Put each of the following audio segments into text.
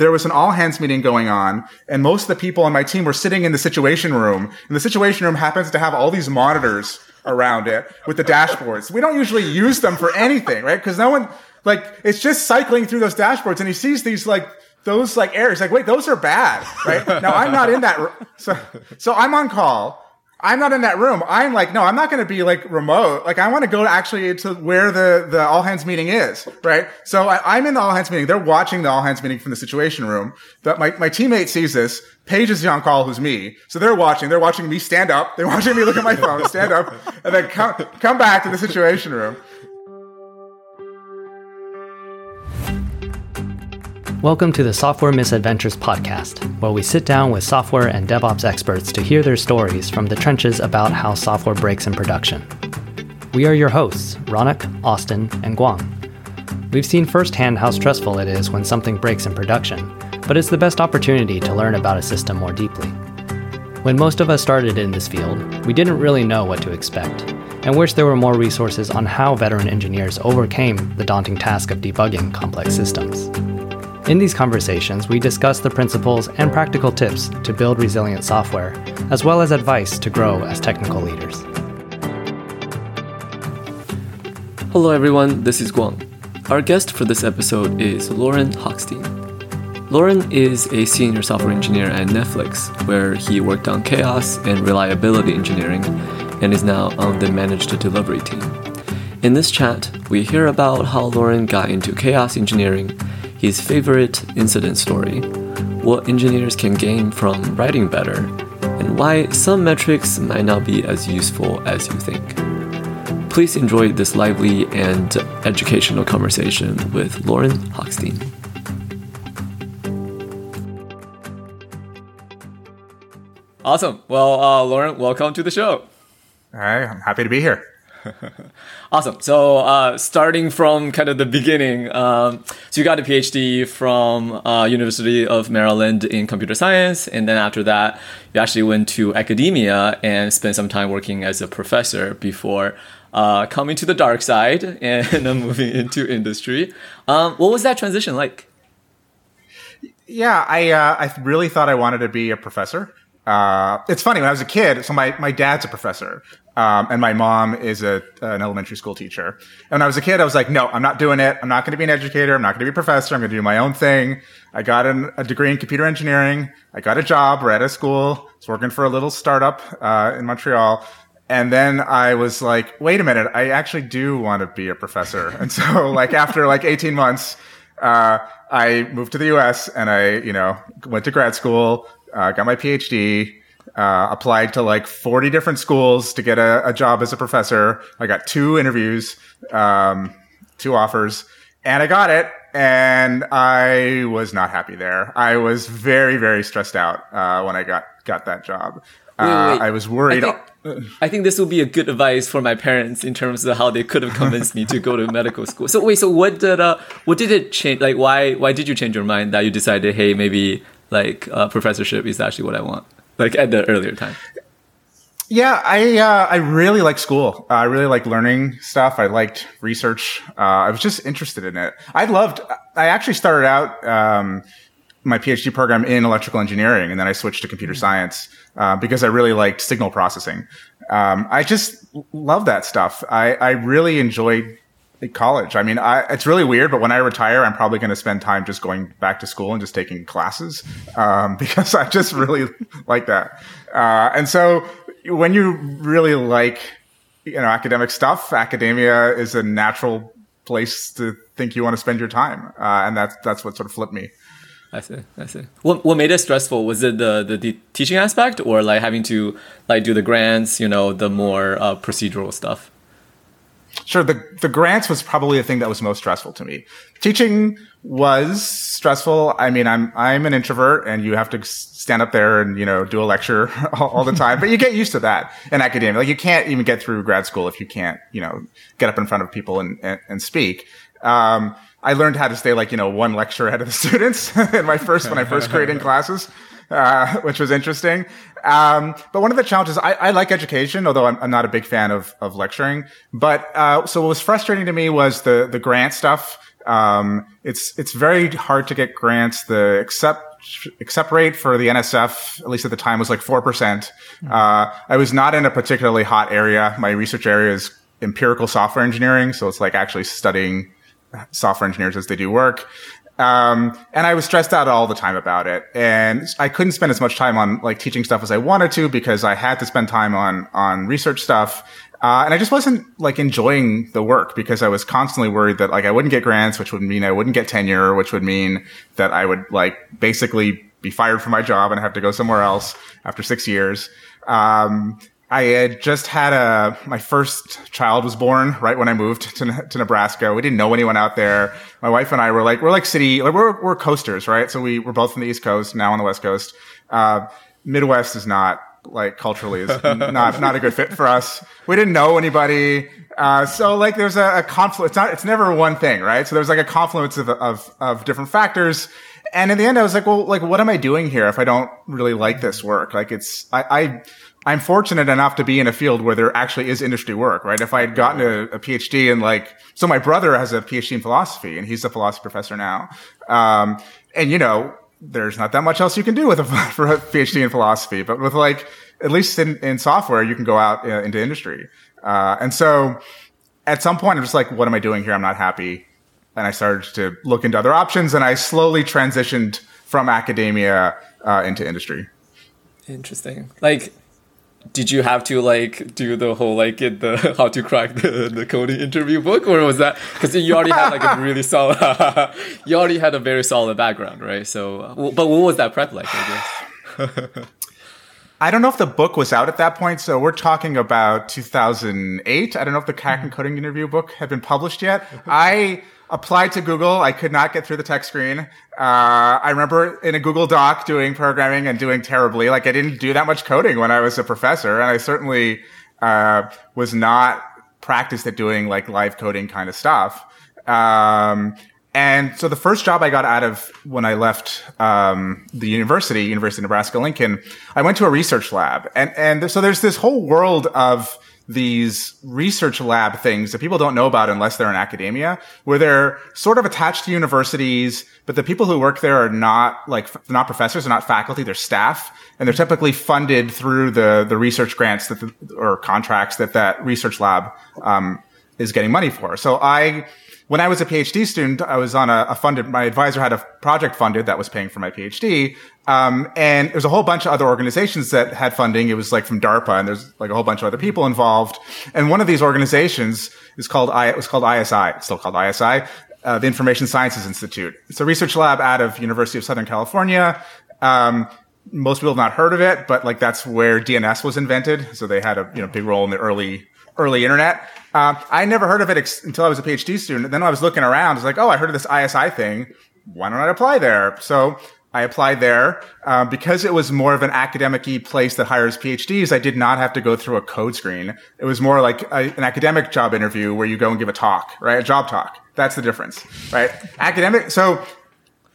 there was an all hands meeting going on and most of the people on my team were sitting in the situation room and the situation room happens to have all these monitors around it with the dashboards. We don't usually use them for anything, right? Because no one, like, it's just cycling through those dashboards and he sees these like, those like errors. Like, wait, those are bad, right? now I'm not in that. So, so I'm on call I'm not in that room. I'm like, no, I'm not going to be like remote. Like, I want to go actually to where the, the all hands meeting is, right? So I, am in the all hands meeting. They're watching the all hands meeting from the situation room. But my, my teammate sees this. Paige is on call, who's me. So they're watching. They're watching me stand up. They're watching me look at my phone, stand up, and then come, come back to the situation room. Welcome to the Software Misadventures podcast, where we sit down with software and DevOps experts to hear their stories from the trenches about how software breaks in production. We are your hosts, Ronak, Austin, and Guang. We've seen firsthand how stressful it is when something breaks in production, but it's the best opportunity to learn about a system more deeply. When most of us started in this field, we didn't really know what to expect, and wish there were more resources on how veteran engineers overcame the daunting task of debugging complex systems. In these conversations, we discuss the principles and practical tips to build resilient software, as well as advice to grow as technical leaders. Hello, everyone, this is Guang. Our guest for this episode is Lorin Hochstein. Lorin is a senior software engineer at Netflix, where he worked on chaos and reliability engineering and is now on the managed delivery team. In this chat, we hear about how Lorin got into chaos engineering his favorite incident story, what engineers can gain from writing better, and why some metrics might not be as useful as you think. Please enjoy this lively and educational conversation with Lorin Hochstein. Awesome. Well, uh, Lorin, welcome to the show. All right, I'm happy to be here. awesome. So, uh, starting from kind of the beginning, um, so you got a PhD from uh, University of Maryland in computer science, and then after that, you actually went to academia and spent some time working as a professor before uh, coming to the dark side and moving into industry. Um, what was that transition like? Yeah, I uh, I really thought I wanted to be a professor. Uh, it's funny when I was a kid. So my my dad's a professor, um, and my mom is a, an elementary school teacher. And when I was a kid, I was like, no, I'm not doing it. I'm not going to be an educator. I'm not going to be a professor. I'm going to do my own thing. I got an, a degree in computer engineering. I got a job right at a school. I was working for a little startup, uh, in Montreal. And then I was like, wait a minute. I actually do want to be a professor. And so like after like 18 months, uh, I moved to the US and I, you know, went to grad school, uh, got my PhD, uh, applied to like 40 different schools to get a, a, job as a professor. I got two interviews, um, two offers, and I got it. And I was not happy there. I was very, very stressed out uh, when I got got that job. Wait, wait. Uh, I was worried. I think, I think, this will be a good advice for my parents in terms of how they could have convinced me to go to medical school. So wait, so what did uh, what did it change? Like, why why did you change your mind that you decided, hey, maybe like uh, professorship is actually what I want? Like at the earlier time? Yeah, I uh, I really like school. Uh, I really like learning stuff. I liked research. Uh, I was just interested in it. I loved. I actually started out um, my PhD program in electrical engineering, and then I switched to computer science uh, because I really liked signal processing. Um, I just love that stuff. I, I really enjoyed college. I mean, I, it's really weird, but when I retire, I'm probably going to spend time just going back to school and just taking classes um, because I just really like that. Uh, and so when you really like, you know, academic stuff, academia is a natural place to think you want to spend your time, uh, and that's that's what sort of flipped me. I see. I see. What what made it stressful? Was it the, the, the teaching aspect, or like having to like do the grants? You know, the more uh, procedural stuff. Sure, the the grants was probably the thing that was most stressful to me. Teaching was stressful. I mean, I'm I'm an introvert, and you have to stand up there and you know do a lecture all, all the time. but you get used to that in academia. Like you can't even get through grad school if you can't you know get up in front of people and and, and speak. Um, I learned how to stay like you know one lecture ahead of the students in my first when I first created classes. Uh, which was interesting. Um, but one of the challenges, I, I like education, although I'm, I'm, not a big fan of, of lecturing. But, uh, so what was frustrating to me was the, the grant stuff. Um, it's it's very hard to get grants. The accept accept rate for the NSF, at least at the time, was like four percent. Uh, I was not in a particularly hot area. My research area is empirical software engineering, so it's like actually studying software engineers as they do work. Um, and I was stressed out all the time about it. And I couldn't spend as much time on like teaching stuff as I wanted to because I had to spend time on, on research stuff. Uh, and I just wasn't like enjoying the work because I was constantly worried that like I wouldn't get grants, which would mean I wouldn't get tenure, which would mean that I would like basically be fired from my job and have to go somewhere else after six years. Um, I had just had a, my first child was born right when I moved to, to Nebraska. We didn't know anyone out there. My wife and I were like, we're like city, like we're, we're coasters, right? So we, we're both from the East Coast, now on the West Coast. Uh, Midwest is not like culturally is not, not a good fit for us. We didn't know anybody. Uh, so like there's a, a confluence. It's not, it's never one thing, right? So there's like a confluence of, of, of different factors. And in the end, I was like, well, like, what am I doing here if I don't really like this work? Like it's, I, I I'm fortunate enough to be in a field where there actually is industry work, right? If I had gotten a, a PhD in like, so my brother has a PhD in philosophy and he's a philosophy professor now. Um, and you know, there's not that much else you can do with a, for a PhD in philosophy, but with like, at least in, in software, you can go out uh, into industry. Uh, and so at some point, I'm just like, what am I doing here? I'm not happy. And I started to look into other options and I slowly transitioned from academia uh, into industry. Interesting. Like, did you have to like do the whole like get the how to crack the, the coding interview book? Or was that because you already had like a really solid you already had a very solid background right? So but what was that prep like i guess? I don't know if the book was out at that point, so we're talking about 2008. I don't know if the Crack mm-hmm. Coding interview book had been published yet. I applied to Google. I could not get through the tech screen. Uh, I remember in a Google Doc doing programming and doing terribly. Like I didn't do that much coding when I was a professor, and I certainly uh, was not practiced at doing like live coding kind of stuff. Um, and so the first job I got out of when I left um, the university, University of Nebraska Lincoln, I went to a research lab, and and so there's this whole world of these research lab things that people don't know about unless they're in academia, where they're sort of attached to universities, but the people who work there are not like, not professors, they're not faculty, they're staff, and they're typically funded through the, the research grants that the, or contracts that that research lab, um, is getting money for. So I, when I was a PhD student, I was on a, a, funded, my advisor had a project funded that was paying for my PhD. Um, and there's a whole bunch of other organizations that had funding. It was like from DARPA and there's like a whole bunch of other people involved. And one of these organizations is called I, it was called ISI. It's still called ISI, uh, the Information Sciences Institute. It's a research lab out of University of Southern California. Um, most people have not heard of it, but like that's where DNS was invented. So they had a, you know, big role in the early, early internet. Um, I never heard of it ex- until I was a PhD student. Then I was looking around, I was like, oh, I heard of this ISI thing. Why don't I apply there? So I applied there uh, because it was more of an academic place that hires PhDs. I did not have to go through a code screen. It was more like a, an academic job interview where you go and give a talk, right? A job talk. That's the difference, right? academic. So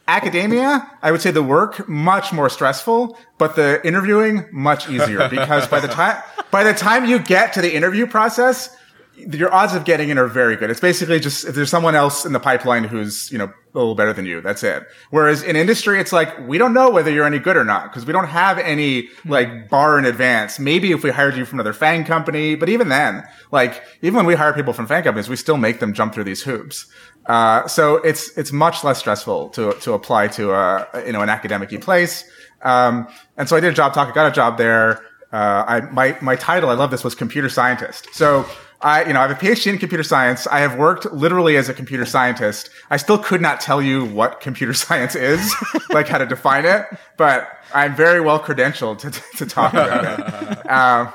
academia, I would say the work much more stressful, but the interviewing much easier because by the time by the time you get to the interview process, your odds of getting in are very good. It's basically just if there's someone else in the pipeline who's, you know, a little better than you, that's it. Whereas in industry, it's like, we don't know whether you're any good or not because we don't have any like bar in advance. Maybe if we hired you from another FANG company, but even then, like, even when we hire people from FANG companies, we still make them jump through these hoops. Uh, so it's, it's much less stressful to, to apply to a, you know, an academic place. Um, and so I did a job talk. I got a job there. Uh, I, my, my title, I love this, was computer scientist. So I, you know, I have a PhD in computer science. I have worked literally as a computer scientist. I still could not tell you what computer science is, like how to define it, but I'm very well credentialed to, to talk about it. Um,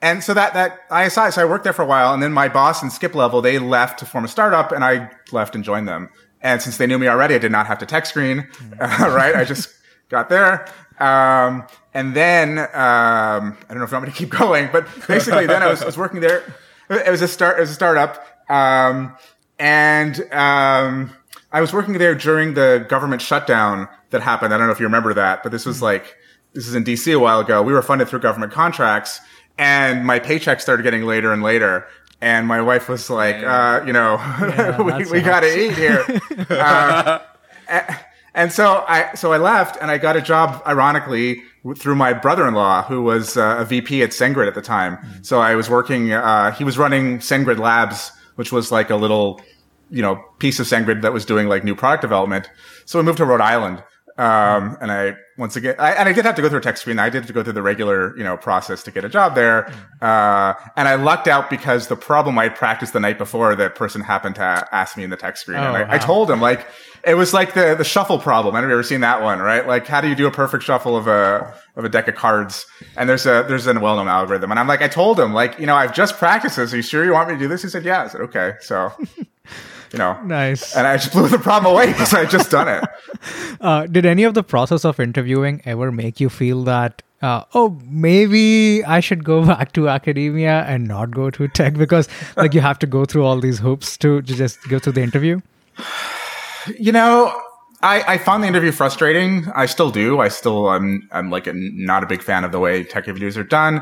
and so that, that ISI, so I worked there for a while and then my boss and skip level, they left to form a startup and I left and joined them. And since they knew me already, I did not have to tech screen, uh, right? I just got there. Um, and then, um, I don't know if you want me to keep going, but basically then I was, I was working there. It was a start, it was a startup. Um, and, um, I was working there during the government shutdown that happened. I don't know if you remember that, but this was like, this is in DC a while ago. We were funded through government contracts and my paycheck started getting later and later. and my wife was like, uh, you know, Yeah, we, we got to eat here. uh, and so I, so I left and I got a job, ironically, through my brother-in-law, who was uh, a VP at SendGrid at the time. So I was working, uh, he was running SendGrid Labs, which was like a little, you know, piece of SendGrid that was doing like new product development. So we moved to Rhode Island. Um, and I, once again, I, and I did have to go through a tech screen. I did have to go through the regular, you know, process to get a job there. Uh, and I lucked out because the problem I had practiced the night before, that person happened to ask me in the tech screen. Oh, I, I wow. told him, like, it was like the, the shuffle problem. I don't know if you've ever seen that one, right? Like, how do you do a perfect shuffle of a, of a deck of cards? And there's a, there's a well-known algorithm. And I'm like, I told him, like, you know, I've just practiced this. Are you sure you want me to do this? He said, yeah. I said, okay. So, you know, Nice. and I just blew the problem away because I just done it. Uh, did any of the process of interviewing ever make you feel that, uh, oh, maybe I should go back to academia and not go to tech because like you have to go through all these hoops to, to just go through the interview? You know, I, I found the interview frustrating. I still do. I still, I'm, I'm like a, not a big fan of the way tech interviews are done,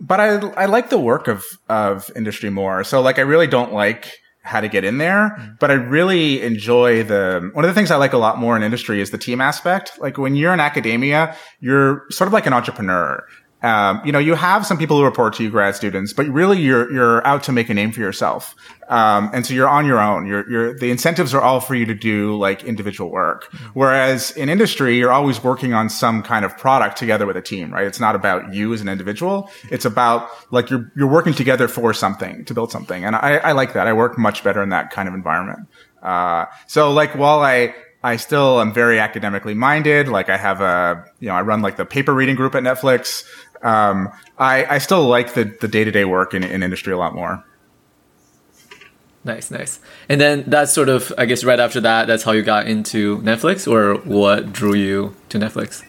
but I, I like the work of, of industry more. So like, I really don't like how to get in there, but I really enjoy the, one of the things I like a lot more in industry is the team aspect. Like when you're in academia, you're sort of like an entrepreneur. Um, you know, you have some people who report to you, grad students, but really you're, you're out to make a name for yourself. Um, and so you're on your own. You're, you're, the incentives are all for you to do like individual work. Whereas in industry, you're always working on some kind of product together with a team, right? It's not about you as an individual. It's about like you're, you're working together for something to build something. And I, I like that. I work much better in that kind of environment. Uh, so like while I, I still am very academically minded. Like I have a, you know, I run like the paper reading group at Netflix. Um, I, I still like the, the day-to-day work in, in industry a lot more. Nice, nice. And then that's sort of, I guess, right after that, that's how you got into Netflix, or what drew you to Netflix?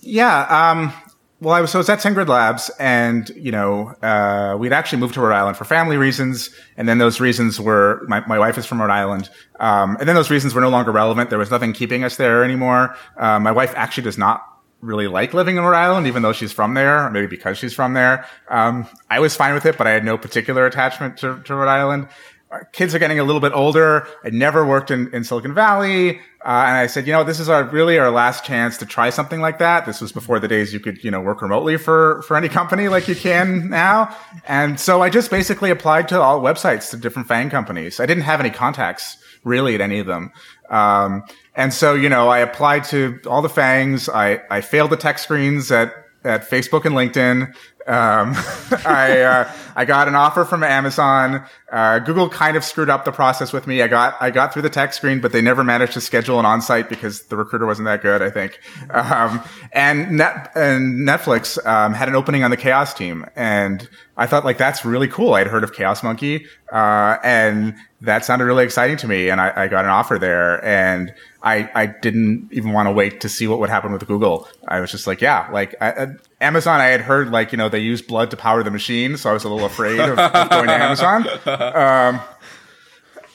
Yeah. Um, well, I was, so I was at SendGrid Labs and, you know, uh, we'd actually moved to Rhode Island for family reasons. And then those reasons were, my, my wife is from Rhode Island. Um, and then those reasons were no longer relevant. There was nothing keeping us there anymore. Uh, my wife actually does not really like living in Rhode Island, even though she's from there, or maybe because she's from there. Um, I was fine with it, but I had no particular attachment to, to Rhode Island. Our kids are getting a little bit older. I never worked in, in Silicon Valley. Uh, and I said, you know, this is our really our last chance to try something like that. This was before the days you could, you know, work remotely for, for any company like you can now. And so I just basically applied to all websites to different FANG companies. I didn't have any contacts really at any of them. Um, and so, you know, I applied to all the FANGs. I, I failed the tech screens at, at Facebook and LinkedIn. Um, I, uh, I got an offer from Amazon. Uh, Google kind of screwed up the process with me. I got, I got through the tech screen, but they never managed to schedule an onsite because the recruiter wasn't that good, I think. Um, and net, and Netflix, um, had an opening on the chaos team. And I thought like, that's really cool. I'd heard of Chaos Monkey. Uh, and that sounded really exciting to me. And I, I got an offer there and I, I didn't even want to wait to see what would happen with Google. I was just like, yeah, like I, Amazon, I had heard like, you know, they use blood to power the machine. So I was a little afraid of, of going to Amazon. Um,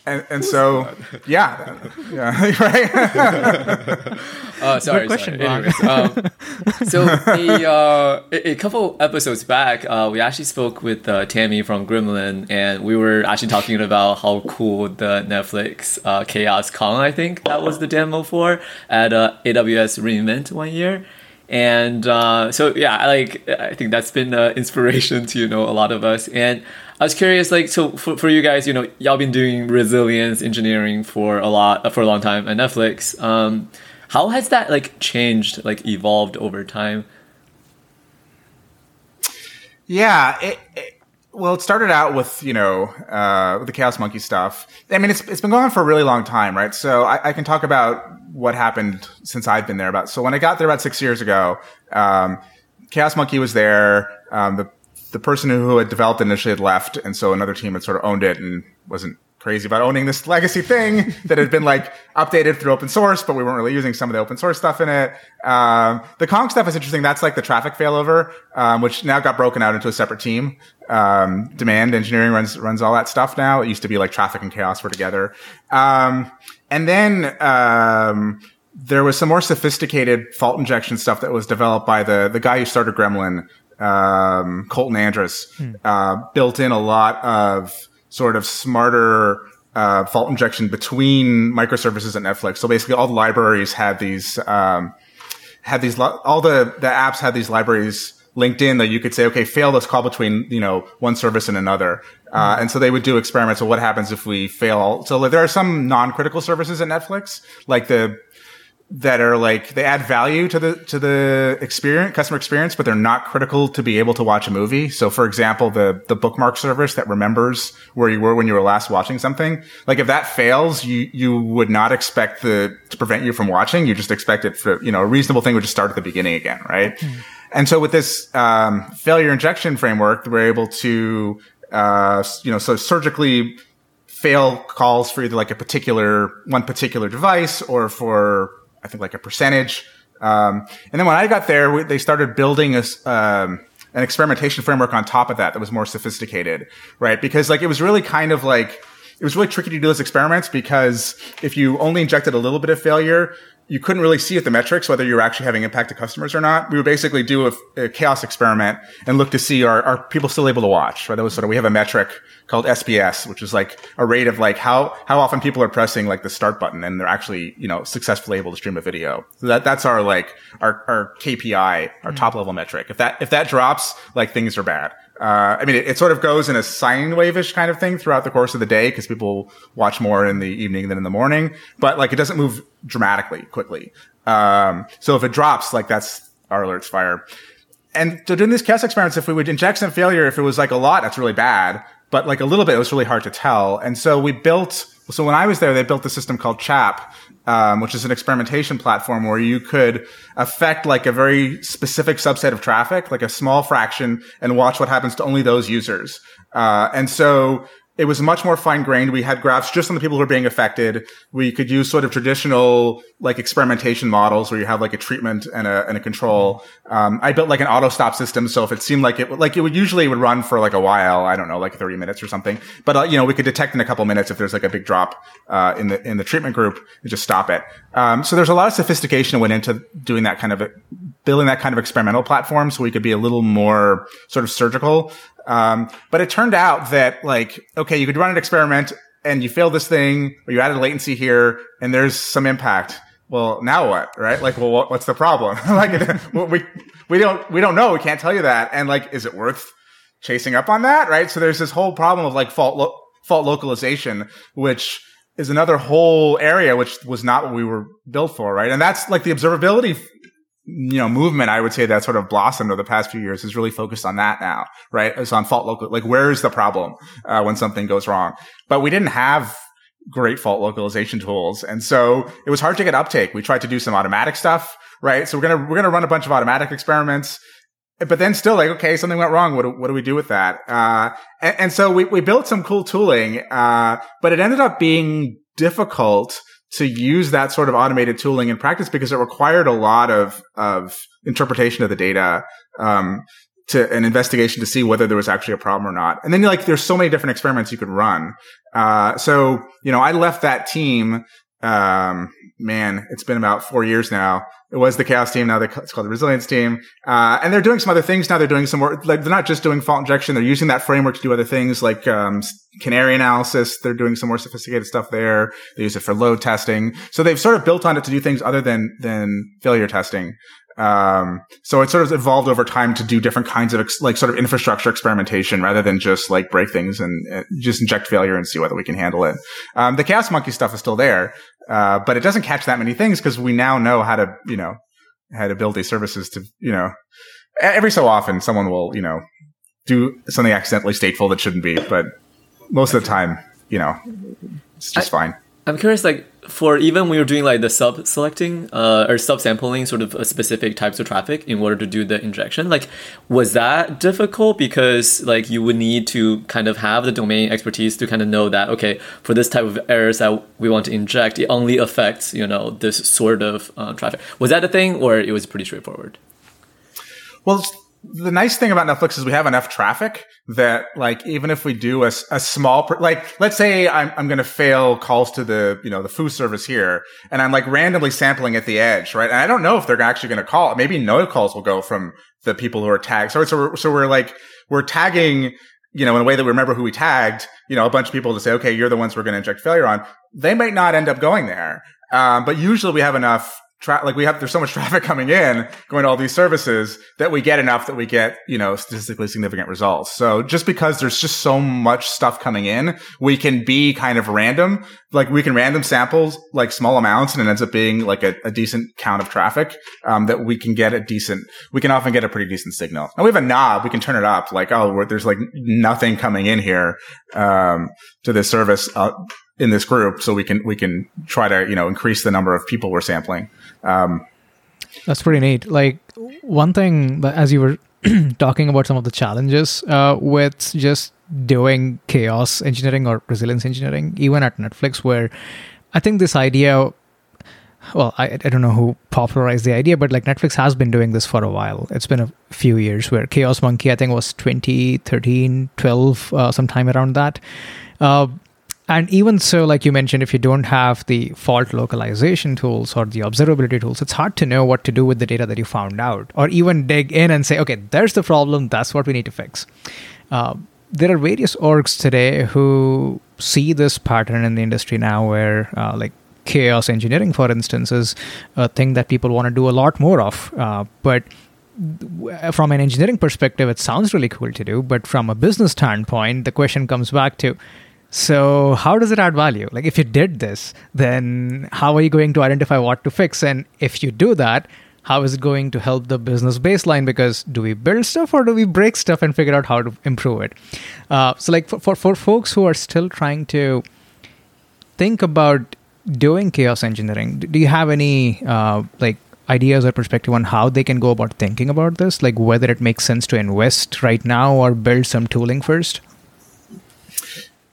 and, and so, yeah, yeah, right. Uh, sorry, question, sorry. Ron. Anyways, um, so a, uh, a a couple episodes back, uh, we actually spoke with uh, Tammy from Gremlin, and we were actually talking about how cool the Netflix uh, Chaos Kong, I think that was the demo for at uh, AWS reInvent one year. And uh, so yeah, I like I think that's been uh, inspiration to you know a lot of us. And I was curious, like, so for, for you guys, you know, y'all been doing resilience engineering for a lot for a long time at Netflix. Um, how has that like changed, like evolved over time? Yeah. It, it, well, it started out with, you know, uh, the Chaos Monkey stuff. I mean, it's, it's been going on for a really long time, right? So I, I can talk about what happened since I've been there about. So when I got there about six years ago, um, Chaos Monkey was there. Um, the, the person who had developed it initially had left. And so another team had sort of owned it and wasn't crazy about owning this legacy thing that had been like updated through open source, but we weren't really using some of the open source stuff in it. Um, the Kong stuff is interesting. That's like the traffic failover, um, which now got broken out into a separate team. Um, demand engineering runs, runs all that stuff now. It used to be like traffic and chaos were together. Um, and then, um, there was some more sophisticated fault injection stuff that was developed by the, the guy who started Gremlin, um, Kolton Andrus, uh, built in a lot of sort of smarter uh, fault injection between microservices and Netflix. So basically, all the libraries had these um, had these all the the apps had these libraries linked in that you could say, okay, fail this call between you know one service and another. Uh, and so they would do experiments of what happens if we fail. So there are some non-critical services at Netflix, like the that are like they add value to the to the experience customer experience but they're not critical to be able to watch a movie so for example the the bookmark service that remembers where you were when you were last watching something like if that fails you you would not expect the to prevent you from watching you just expect it for you know a reasonable thing would just start at the beginning again right mm. And so with this um, failure injection framework we're able to uh, you know so surgically fail calls for either like a particular one particular device or for I think like a percentage. Um, and then when I got there, we, they started building a, um, an experimentation framework on top of that that was more sophisticated, right? Because like it was really kind of like it was really tricky to do those experiments because if you only injected a little bit of failure, you couldn't really see at the metrics whether you were actually having impact to customers or not. We would basically do a, a chaos experiment and look to see are, are people still able to watch, right? That was sort of, we have a metric called SPS, which is like a rate of like how, how often people are pressing like the start button and they're actually, you know, successfully able to stream a video. So that, that's our like, our, our KPI, our mm-hmm. top level metric. If that, if that drops, like things are bad. Uh, I mean, it, it, sort of goes in a sine wave-ish kind of thing throughout the course of the day because people watch more in the evening than in the morning. But like, it doesn't move dramatically quickly. Um, so if it drops, like that's our alerts fire. And so doing these chaos experiments, if we would inject some failure, if it was like a lot, that's really bad. But like a little bit, it was really hard to tell. And so we built. So when I was there, they built a system called CHAP, um, which is an experimentation platform where you could affect like a very specific subset of traffic, like a small fraction, and watch what happens to only those users. Uh, and so it was much more fine grained. We had graphs just on the people who are being affected. We could use sort of traditional like experimentation models where you have like a treatment and a, and a control. Um, I built like an auto stop system. So if it seemed like it, like it would usually would run for like a while, I don't know, like 30 minutes or something. But, uh, you know, we could detect in a couple minutes if there's like a big drop, uh, in the, in the treatment group and just stop it. Um, so there's a lot of sophistication that went into doing that kind of, building that kind of experimental platform so we could be a little more sort of surgical. Um, but it turned out that like, okay, you could run an experiment and you fail this thing or you added latency here and there's some impact. Well, now what? Right? Like, well, what's the problem? like, we, we don't, we don't know. We can't tell you that. And like, is it worth chasing up on that? Right? So there's this whole problem of like fault, lo- fault localization, which is another whole area which was not what we were built for, right? And that's like the observability you know, movement, I would say that sort of blossomed over the past few years is really focused on that now, right? It's on fault local, like where's the problem, uh, when something goes wrong? But we didn't have great fault localization tools. And so it was hard to get uptake. We tried to do some automatic stuff, right? So we're to, we're to run a bunch of automatic experiments. But then still like, okay, something went wrong. What do, what do we do with that? Uh, and, and, so we, we built some cool tooling, uh, but it ended up being difficult to use that sort of automated tooling in practice because it required a lot of, of interpretation of the data, um, to an investigation to see whether there was actually a problem or not. And then like, there's so many different experiments you could run. Uh, so, you know, I left that team um, man, it's been about four years now. It was the chaos team. Now they, it's called the resilience team. Uh, and they're doing some other things now. They're doing some more, like, they're not just doing fault injection. They're using that framework to do other things like, um, canary analysis. They're doing some more sophisticated stuff there. They use it for load testing. So they've sort of built on it to do things other than, than failure testing. Um, so it sort of evolved over time to do different kinds of ex- like sort of infrastructure experimentation rather than just like break things and uh, just inject failure and see whether we can handle it. Um, the chaos monkey stuff is still there, uh, but it doesn't catch that many things because we now know how to, you know, how to build these services to, you know, every so often someone will, you know, do something accidentally stateful that shouldn't be, but most of the time, you know, it's just I, fine. I'm curious, like, for even when you're doing like the sub selecting uh, or sub sampling sort of specific types of traffic in order to do the injection like was that difficult? Because like you would need to kind of have the domain expertise to kind of know that okay for this type of errors that we want to inject it only affects you know this sort of uh, traffic. Was that a thing or it was pretty straightforward? Well the nice thing about Netflix is we have enough traffic that like even if we do a, a small like let's say I'm I'm going to fail calls to the you know the food service here and I'm like randomly sampling at the edge right? And I don't know if they're actually going to call. Maybe no calls will go from the people who are tagged. So so we're, so we're like we're tagging you know in a way that we remember who we tagged you know a bunch of people to say okay you're the ones we're going to inject failure on. They might not end up going there um, but usually we have enough tra- like we have there's so much traffic coming in going to all these services that we get enough that we get you know statistically significant results. So just because there's just so much stuff coming in we can be kind of random. Like we can random samples like small amounts and it ends up being like a, a decent count of traffic um, that we can get a decent we can often get a pretty decent signal. And we have a knob we can turn it up like oh there's like nothing coming in here um, to this service uh, in this group. So we can we can try to you know increase the number of people we're sampling um, that's pretty neat. Like one thing that as you were talking about some of the challenges uh, with just doing chaos engineering or resilience engineering even at netflix where i think this idea well I, I don't know who popularized the idea but like netflix has been doing this for a while. It's been a few years where chaos monkey i think was 2013 12 uh, sometime around that. Uh, and even so, like you mentioned, if you don't have the fault localization tools or the observability tools, it's hard to know what to do with the data that you found out, or even dig in and say, okay, there's the problem, that's what we need to fix. Uh, there are various orgs today who see this pattern in the industry now where, uh, like, chaos engineering, for instance, is a thing that people want to do a lot more of. Uh, but from an engineering perspective, it sounds really cool to do. But from a business standpoint, the question comes back to so, how does it add value? Like, if you did this, then how are you going to identify what to fix? And if you do that, how is it going to help the business baseline? Because do we build stuff or do we break stuff and figure out how to improve it? Uh, so, like, for, for, for folks who are still trying to think about doing chaos engineering, do you have any, uh, like, ideas or perspective on how they can go about thinking about this? Like, whether it makes sense to invest right now or build some tooling first?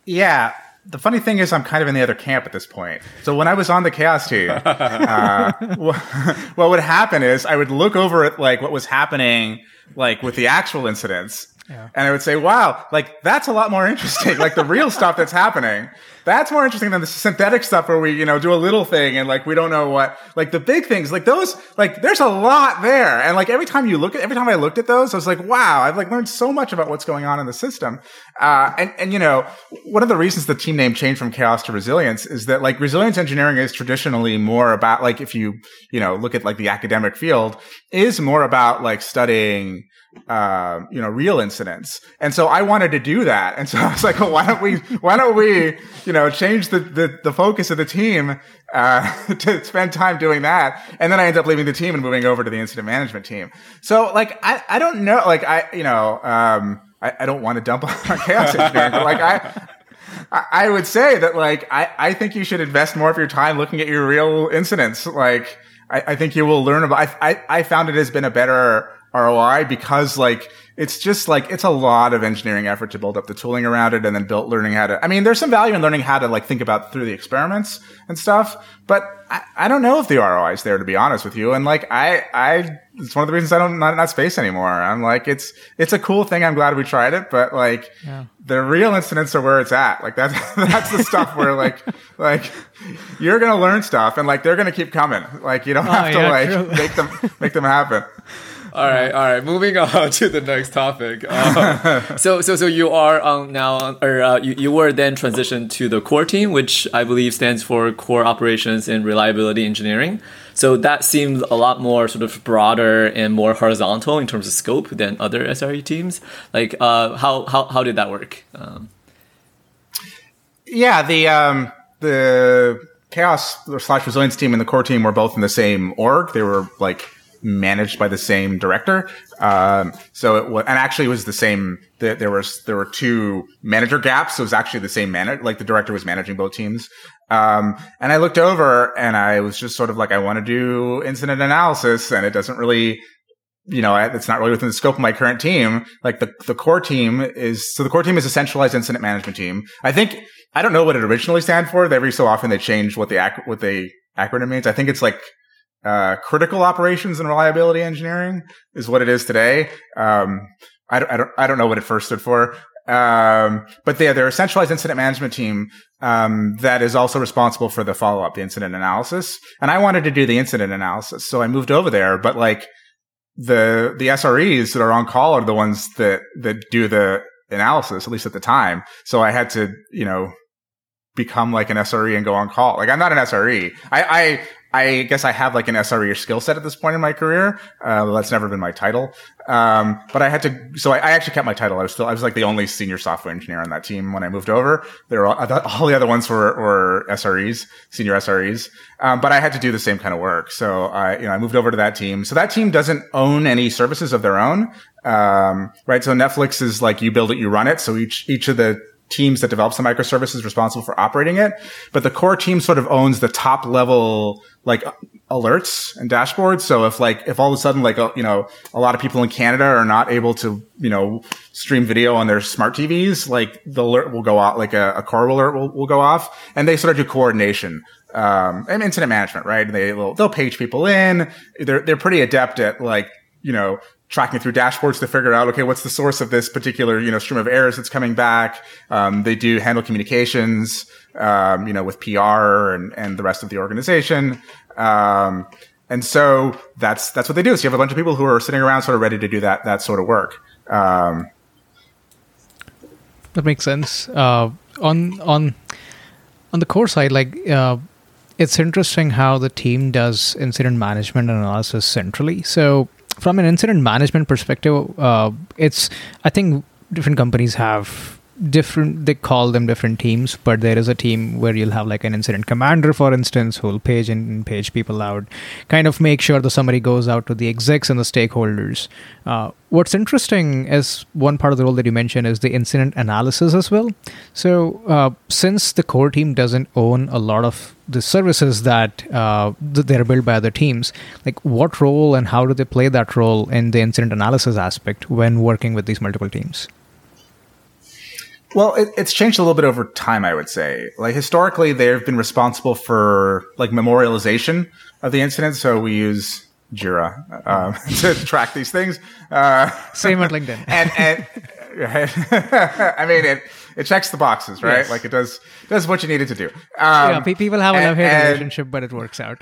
Yeah. The funny thing is, I'm kind of in the other camp at this point. So when I was on the chaos team, uh, what would happen is I would look over at like what was happening, like with the actual incidents, yeah. and I would say, "Wow, like that's a lot more interesting. like the real stuff that's happening." That's more interesting than the synthetic stuff where we, you know, do a little thing and like we don't know what, like the big things, like those, like there's a lot there. And like every time you look at, every time I looked at those, I was like, wow, I've like learned so much about what's going on in the system. Uh, and, and, you know, one of the reasons the team name changed from chaos to resilience is that like resilience engineering is traditionally more about like, if you, you know, look at like the academic field is more about like studying, uh, you know, real incidents. And so I wanted to do that. And so I was like, well, why don't we, why don't we, you know, change the, the, the focus of the team, uh, to spend time doing that. And then I ended up leaving the team and moving over to the incident management team. So like, I, I don't know, like I, you know, um, I, I don't want to dump on chaos engineering, but like I, I would say that like, I, I think you should invest more of your time looking at your real incidents. Like, I, I think you will learn about, I, I, I found it has been a better, ROI because like it's just like it's a lot of engineering effort to build up the tooling around it and then build learning how to I mean there's some value in learning how to like think about through the experiments and stuff but I, I don't know if the ROI is there to be honest with you and like I I it's one of the reasons I don't not not space anymore. I'm like it's it's a cool thing. I'm glad we tried it but like yeah. the real incidents are where it's at. Like that's that's the stuff where like like you're gonna learn stuff and like they're gonna keep coming. Like you don't oh, have to yeah, like true. make them make them happen all right, all right. Moving on to the next topic. Uh, so, so, so you are on now, or uh, you, you were then transitioned to the core team, which I believe stands for Core Operations and Reliability Engineering. So that seemed a lot more sort of broader and more horizontal in terms of scope than other SRE teams. Like, uh, how how how did that work? Um, yeah, the um, the chaos slash resilience team and the core team were both in the same org. They were like managed by the same director. Um, so it was, and actually it was the same, there was, there were two manager gaps. So it was actually the same manager, like the director was managing both teams. Um, and I looked over and I was just sort of like, I want to do incident analysis and it doesn't really, you know, it's not really within the scope of my current team. Like the, the core team is, so the core team is a centralized incident management team. I think, I don't know what it originally stand for. Every so often they change what the, ac- what the acronym means. I think it's like uh, critical operations and reliability engineering is what it is today. Um, I, don't, I don't, I don't know what it first stood for. Um, but they, they're a centralized incident management team, um, that is also responsible for the follow up, the incident analysis. And I wanted to do the incident analysis. So I moved over there, but like the, the SREs that are on call are the ones that, that do the analysis, at least at the time. So I had to, you know, become like an SRE and go on call. Like I'm not an SRE. I, I, I guess I have like an SRE skill set at this point in my career. Uh, that's never been my title. Um, but I had to, so I, I, actually kept my title. I was still, I was like the only senior software engineer on that team when I moved over. There were all, all the other ones were, were SREs, senior SREs. Um, but I had to do the same kind of work. So I, you know, I moved over to that team. So that team doesn't own any services of their own. Um, right. So Netflix is like you build it, you run it. So each, each of the teams that develops the microservices responsible for operating it. But the core team sort of owns the top level, like alerts and dashboards. So if like, if all of a sudden, like, uh, you know, a lot of people in Canada are not able to, you know, stream video on their smart TVs, like the alert will go out, like a, a core alert will, will go off and they sort of do coordination. Um, and incident management, right? They will, they'll page people in. They're, they're pretty adept at like, you know, tracking through dashboards to figure out, okay, what's the source of this particular, you know, stream of errors that's coming back. Um, they do handle communications, um, you know, with PR and, and the rest of the organization. Um, and so that's, that's what they do. So you have a bunch of people who are sitting around sort of ready to do that, that sort of work. Um, that makes sense. Uh, on, on, on the core side, like, uh, it's interesting how the team does incident management and analysis centrally. So from an incident management perspective, uh, it's I think different companies have different they call them different teams but there is a team where you'll have like an incident commander for instance who will page and page people out kind of make sure the summary goes out to the execs and the stakeholders. Uh, what's interesting is one part of the role that you mentioned is the incident analysis as well. So uh, since the core team doesn't own a lot of the services that uh, they're built by other teams like what role and how do they play that role in the incident analysis aspect when working with these multiple teams well, it, it's changed a little bit over time, I would say. Like historically, they've been responsible for like memorialization of the incident. So we use Jira um, to track these things. Uh, Same at LinkedIn. and, and I mean, it it checks the boxes, right? Yes. Like it does does what you need it to do. Um, yeah, people have a love hate relationship, but it works out.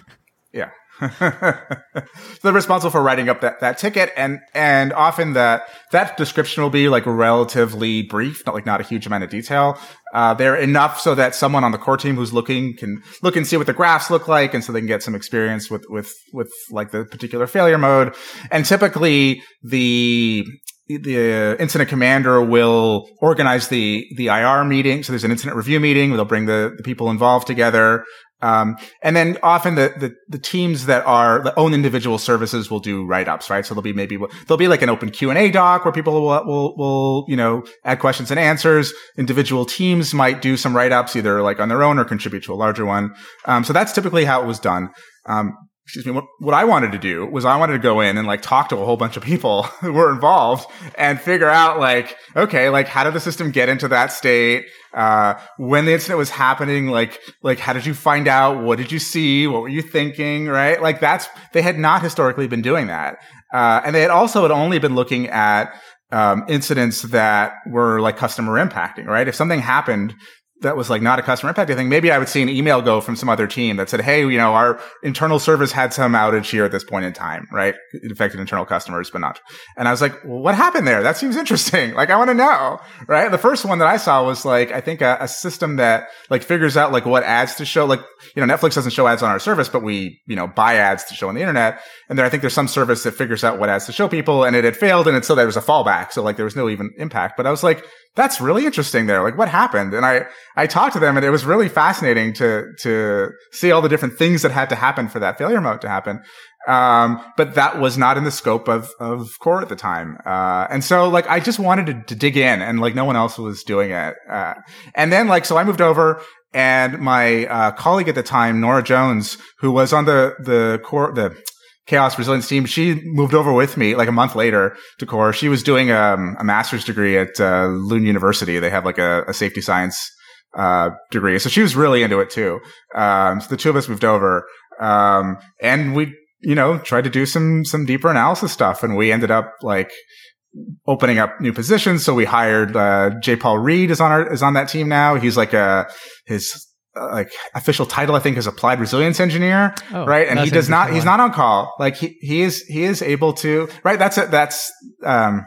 yeah. so they're responsible for writing up that, that ticket and, and often that, that description will be like relatively brief, not like not a huge amount of detail. Uh, they're enough so that someone on the core team who's looking can look and see what the graphs look like. And so they can get some experience with, with, with like the particular failure mode. And typically the, the incident commander will organize the the IR meeting. So there's an incident review meeting. They'll bring the, the people involved together. Um, and then often the, the, the teams that are the own individual services will do write ups, right? So there'll be maybe there'll be like an open Q and A doc where people will, will will you know add questions and answers. Individual teams might do some write ups either like on their own or contribute to a larger one. Um, so that's typically how it was done. Um, excuse me, what, what I wanted to do was I wanted to go in and like talk to a whole bunch of people who were involved and figure out like, okay, like how did the system get into that state? Uh, when the incident was happening, like, like how did you find out? What did you see? What were you thinking? Right? Like that's, they had not historically been doing that. Uh, and they had also had only been looking at, um, incidents that were like customer impacting, right? If something happened that was like not a customer impact thing, maybe I would see an email go from some other team that said, Hey, you know, our internal service had some outage here at this point in time, right? It affected internal customers, but not. And I was like, well, what happened there? That seems interesting. Like, I want to know, right? The first one that I saw was like, I think a, a, system that like figures out like what ads to show. Like, you know, Netflix doesn't show ads on our service, but we, you know, buy ads to show on the internet. And there, I think there's some service that figures out what ads to show people and it had failed. And it, so there was a fallback. So like there was no even impact, but I was like, that's really interesting there. Like what happened? And I, I talked to them and it was really fascinating to, to see all the different things that had to happen for that failure mode to happen. Um, but that was not in the scope of, of core at the time. Uh, and so like I just wanted to, to, dig in and like no one else was doing it. Uh, and then like, so I moved over and my, uh, colleague at the time, Nora Jones, who was on the, the core, the, Chaos Resilience team. She moved over with me like a month later to core. She was doing um, a master's degree at uh, Lund University. They have like a, a safety science uh, degree. So she was really into it too. Um, so the two of us moved over, um, and we, you know, tried to do some, some deeper analysis stuff. And we ended up like opening up new positions. So we hired, uh, J. Paul Reed is on our, is on that team now. He's like a, his, like official title, I think is applied resilience engineer, Oh, right? And he does not, he's not on call. Like he, he is, he is able to, right? That's it. That's, um,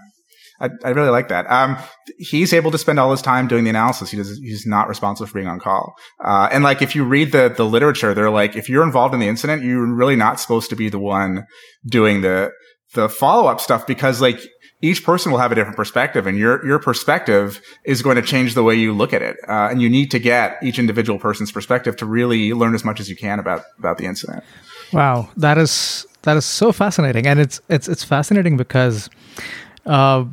I, I really like that. Um, he's able to spend all his time doing the analysis. He does, he's not responsible for being on call. Uh, and like if you read the, the literature, they're like, if you're involved in the incident, you're really not supposed to be the one doing the, the follow up stuff because like each person will have a different perspective and your, your perspective is going to change the way you look at it. Uh, and you need to get each individual person's perspective to really learn as much as you can about, about the incident. Wow, that is that is so fascinating, and it's it's it's fascinating because uh,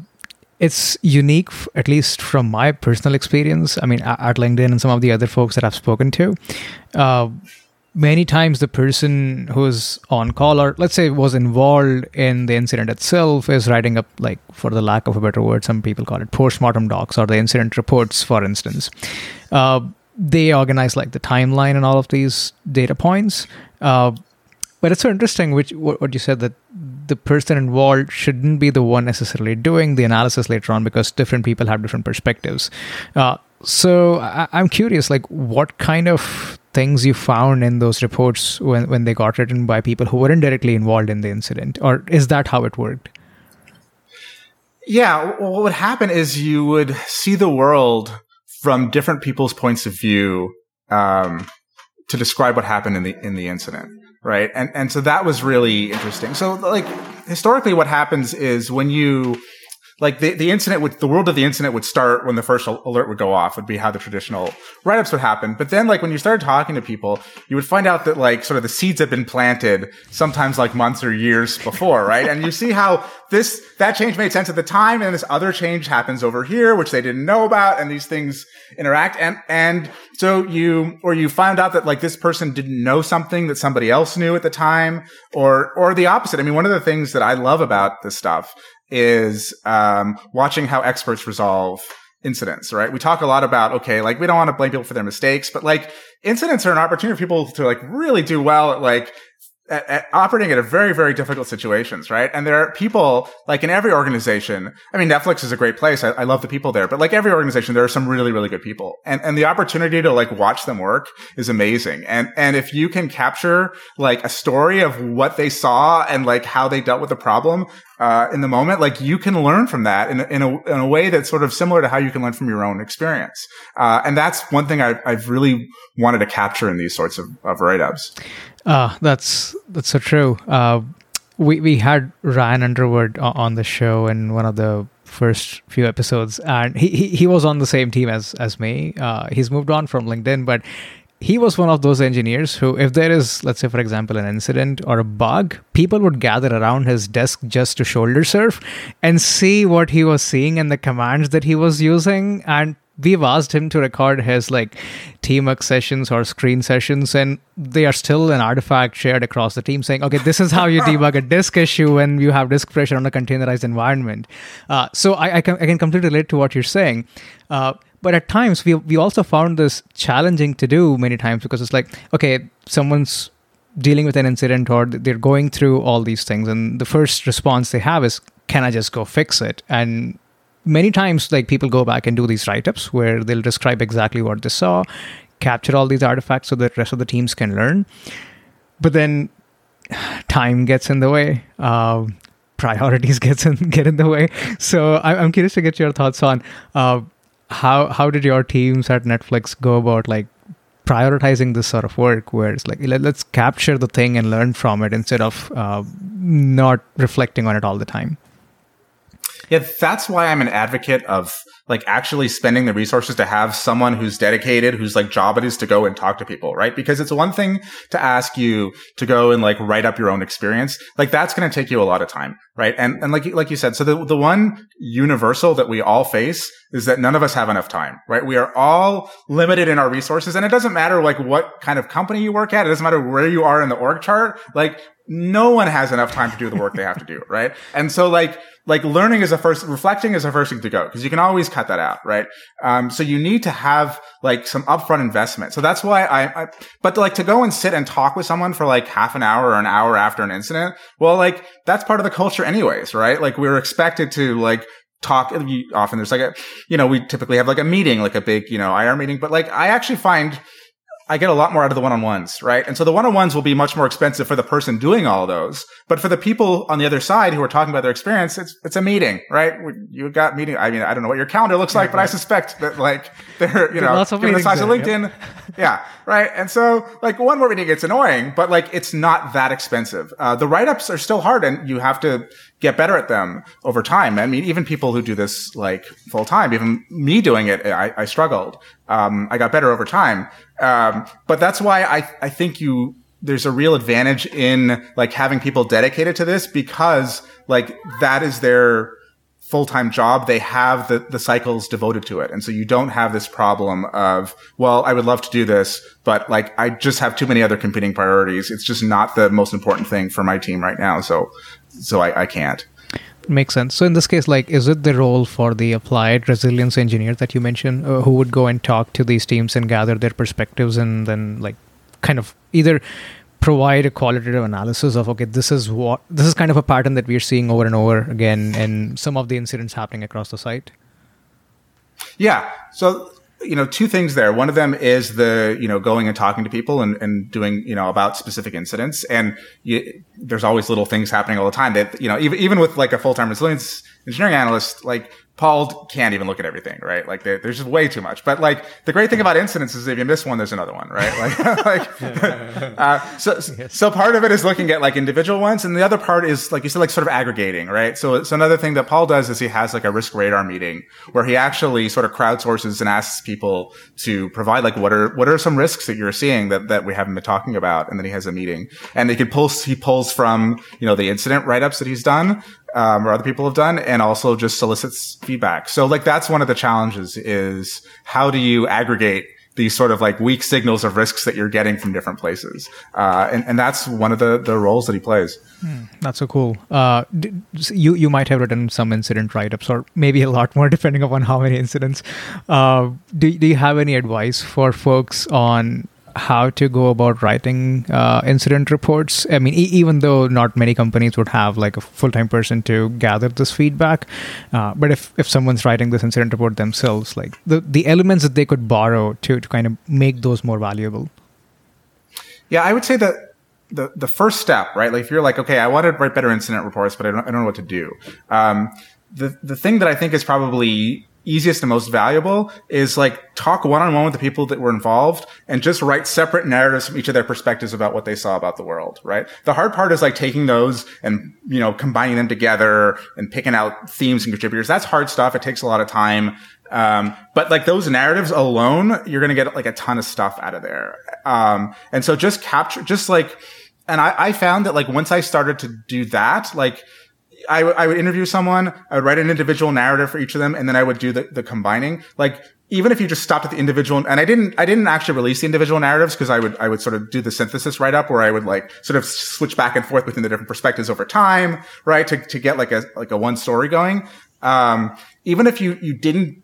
it's unique, at least from my personal experience. I mean, at LinkedIn and some of the other folks that I've spoken to, uh, many times the person who's on call or let's say was involved in the incident itself is writing up like for the lack of a better word some people call it post-mortem docs or the incident reports for instance. Uh, they organize like the timeline and all of these data points. Uh, but it's so interesting which what, you said that the person involved shouldn't be the one necessarily doing the analysis later on because different people have different perspectives. Uh, so I, i'm curious like what kind of things you found in those reports when, when they got written by people who weren't directly involved in the incident or is that how it worked Yeah, what would happen is you would see the world from different people's points of view um, to describe what happened in the in the incident, right? And and so that was really interesting. So like historically, what happens is when you like the, the incident would the world of the incident would start when the first alert would go off would be how the traditional write-ups would happen. But then like when you started talking to people you would find out that like sort of the seeds had been planted sometimes like months or years before right? And you see how this that change made sense at the time and this other change happens over here which they didn't know about and these things interact. And and so you or you found out that like this person didn't know something that somebody else knew at the time or or the opposite. I mean one of the things that i love about this stuff is um, watching how experts resolve incidents, right? We talk a lot about, okay, like we don't want to blame people for their mistakes, but like incidents are an opportunity for people to like really do well at like at, at operating at a very, very difficult situations, right? And there are people like in every organization. I mean, Netflix is a great place. I, I love the people there, but like every organization, there are some really, really good people and, and the opportunity to like watch them work is amazing. And, and if you can capture like a story of what they saw and like how they dealt with the problem, uh, in the moment, like you can learn from that in, in a, in a way that's sort of similar to how you can learn from your own experience. Uh, and that's one thing I, I've really wanted to capture in these sorts of, of write-ups. Uh, that's that's so true. Uh, we we had Ryan Underwood on the show in one of the first few episodes, and he he, he was on the same team as as me. Uh, he's moved on from LinkedIn, but he was one of those engineers who, if there is, let's say, for example, an incident or a bug, people would gather around his desk just to shoulder surf and see what he was seeing and the commands that he was using and we've asked him to record his like tmux sessions or screen sessions and they are still an artifact shared across the team saying okay this is how you debug a disk issue when you have disk pressure on a containerized environment. Uh, so I, I, can, I can completely relate to what you're saying. Uh, but at times we, we also found this challenging to do many times because it's like okay someone's dealing with an incident or they're going through all these things and the first response they have is can i just go fix it? And many times like people go back and do these write-ups where they'll describe exactly what they saw capture all these artifacts so that the rest of the teams can learn. But then time gets in the way. Uh, priorities gets in get in the way. So I, i'm curious to get your thoughts on uh, how how did your teams at netflix go about like prioritizing this sort of work where it's like let, us capture the thing and learn from it instead of uh, not reflecting on it all the time Yeah, that's why I'm an advocate of like actually spending the resources to have someone who's dedicated, whose like job it is to go and talk to people, right? Because it's one thing to ask you to go and like write up your own experience. Like that's going to take you a lot of time, right? And, and like, like you said, so the, the one universal that we all face is that none of us have enough time, right? We are all limited in our resources and it doesn't matter like what kind of company you work at. It doesn't matter where you are in the org chart. Like no one has enough time to do the work they have to do, right? And so like, like learning is a first, reflecting is a first thing to go because you can always cut that out, right? Um, so you need to have like some upfront investment. So that's why I, I, but like to go and sit and talk with someone for like half an hour or an hour after an incident, well, like that's part of the culture anyways, right? Like we're expected to like talk often there's like a you know we typically have like a meeting like a big you know ir meeting but like i actually find I get a lot more out of the one-on-ones, right? And so the one-on-ones will be much more expensive for the person doing all those. But for the people on the other side who are talking about their experience, it's, it's a meeting, right? You got meeting. I mean, I don't know what your calendar looks like, but I suspect that like they're, you know, given the size meetings of there, LinkedIn. Yeah. Right. And so like one more meeting, it's annoying, but like it's not that expensive. Uh, the write-ups are still hard and you have to get better at them over time. I mean, even people who do this like full time, even me doing it, I, I struggled. Um, I got better over time. Um, but that's why I, I think you, there's a real advantage in like having people dedicated to this because like that is their full-time job. They have the, the cycles devoted to it. And so you don't have this problem of, well, I would love to do this, but like I just have too many other competing priorities. It's just not the most important thing for my team right now. So, so I, I can't. Makes sense. So in this case, like, is it the role for the applied resilience engineer that you mentioned, uh, who would go and talk to these teams and gather their perspectives, and then like, kind of either provide a qualitative analysis of okay, this is what this is kind of a pattern that we're seeing over and over again, in some of the incidents happening across the site. Yeah. So you know, two things there. One of them is the, you know, going and talking to people and, and doing, you know, about specific incidents. And you, there's always little things happening all the time that, you know, even, even with like a full-time resilience engineering analyst, like Paul can't even look at everything, right? Like there's just way too much. But like the great thing about incidents is if you miss one, there's another one, right? Like, like uh, so so part of it is looking at like individual ones, and the other part is like you said, like sort of aggregating, right? So so another thing that Paul does is he has like a risk radar meeting where he actually sort of crowdsources and asks people to provide like what are what are some risks that you're seeing that that we haven't been talking about, and then he has a meeting, and they can pull he pulls from you know the incident write ups that he's done um, or other people have done, and also just solicits feedback. So like that's one of the challenges is how do you aggregate these sort of like weak signals of risks that you're getting from different places. Uh, and, and that's one of the, the roles that he plays. Hmm, that's so cool. Uh, you, you might have written some incident write-ups or maybe a lot more depending upon how many incidents. Uh, do, do you have any advice for folks on how to go about writing uh, incident reports. I mean, e- even though not many companies would have like a full time person to gather this feedback, uh, but if, if someone's writing this incident report themselves, like the, the elements that they could borrow to, to kind of make those more valuable. Yeah, I would say that the, the first step, right? Like if you're like, okay, I want to write better incident reports, but I don't, I don't know what to do. Um, the, the thing that I think is probably easiest and most valuable is like talk one on one with the people that were involved and just write separate narratives from each of their perspectives about what they saw about the world, right? The hard part is like taking those and, you know, combining them together and picking out themes and contributors. That's hard stuff. It takes a lot of time. Um, but like those narratives alone, you're going to get like a ton of stuff out of there. Um, and so just capture, just like, and I, I found that like once I started to do that, like, I, w- I would interview someone, I would write an individual narrative for each of them, and then I would do the, the combining. Like, even if you just stopped at the individual, and I didn't, I didn't actually release the individual narratives because I would, I would sort of do the synthesis right up where I would like sort of switch back and forth between the different perspectives over time, right? To, to get like a, like a one story going. Um, even if you, you didn't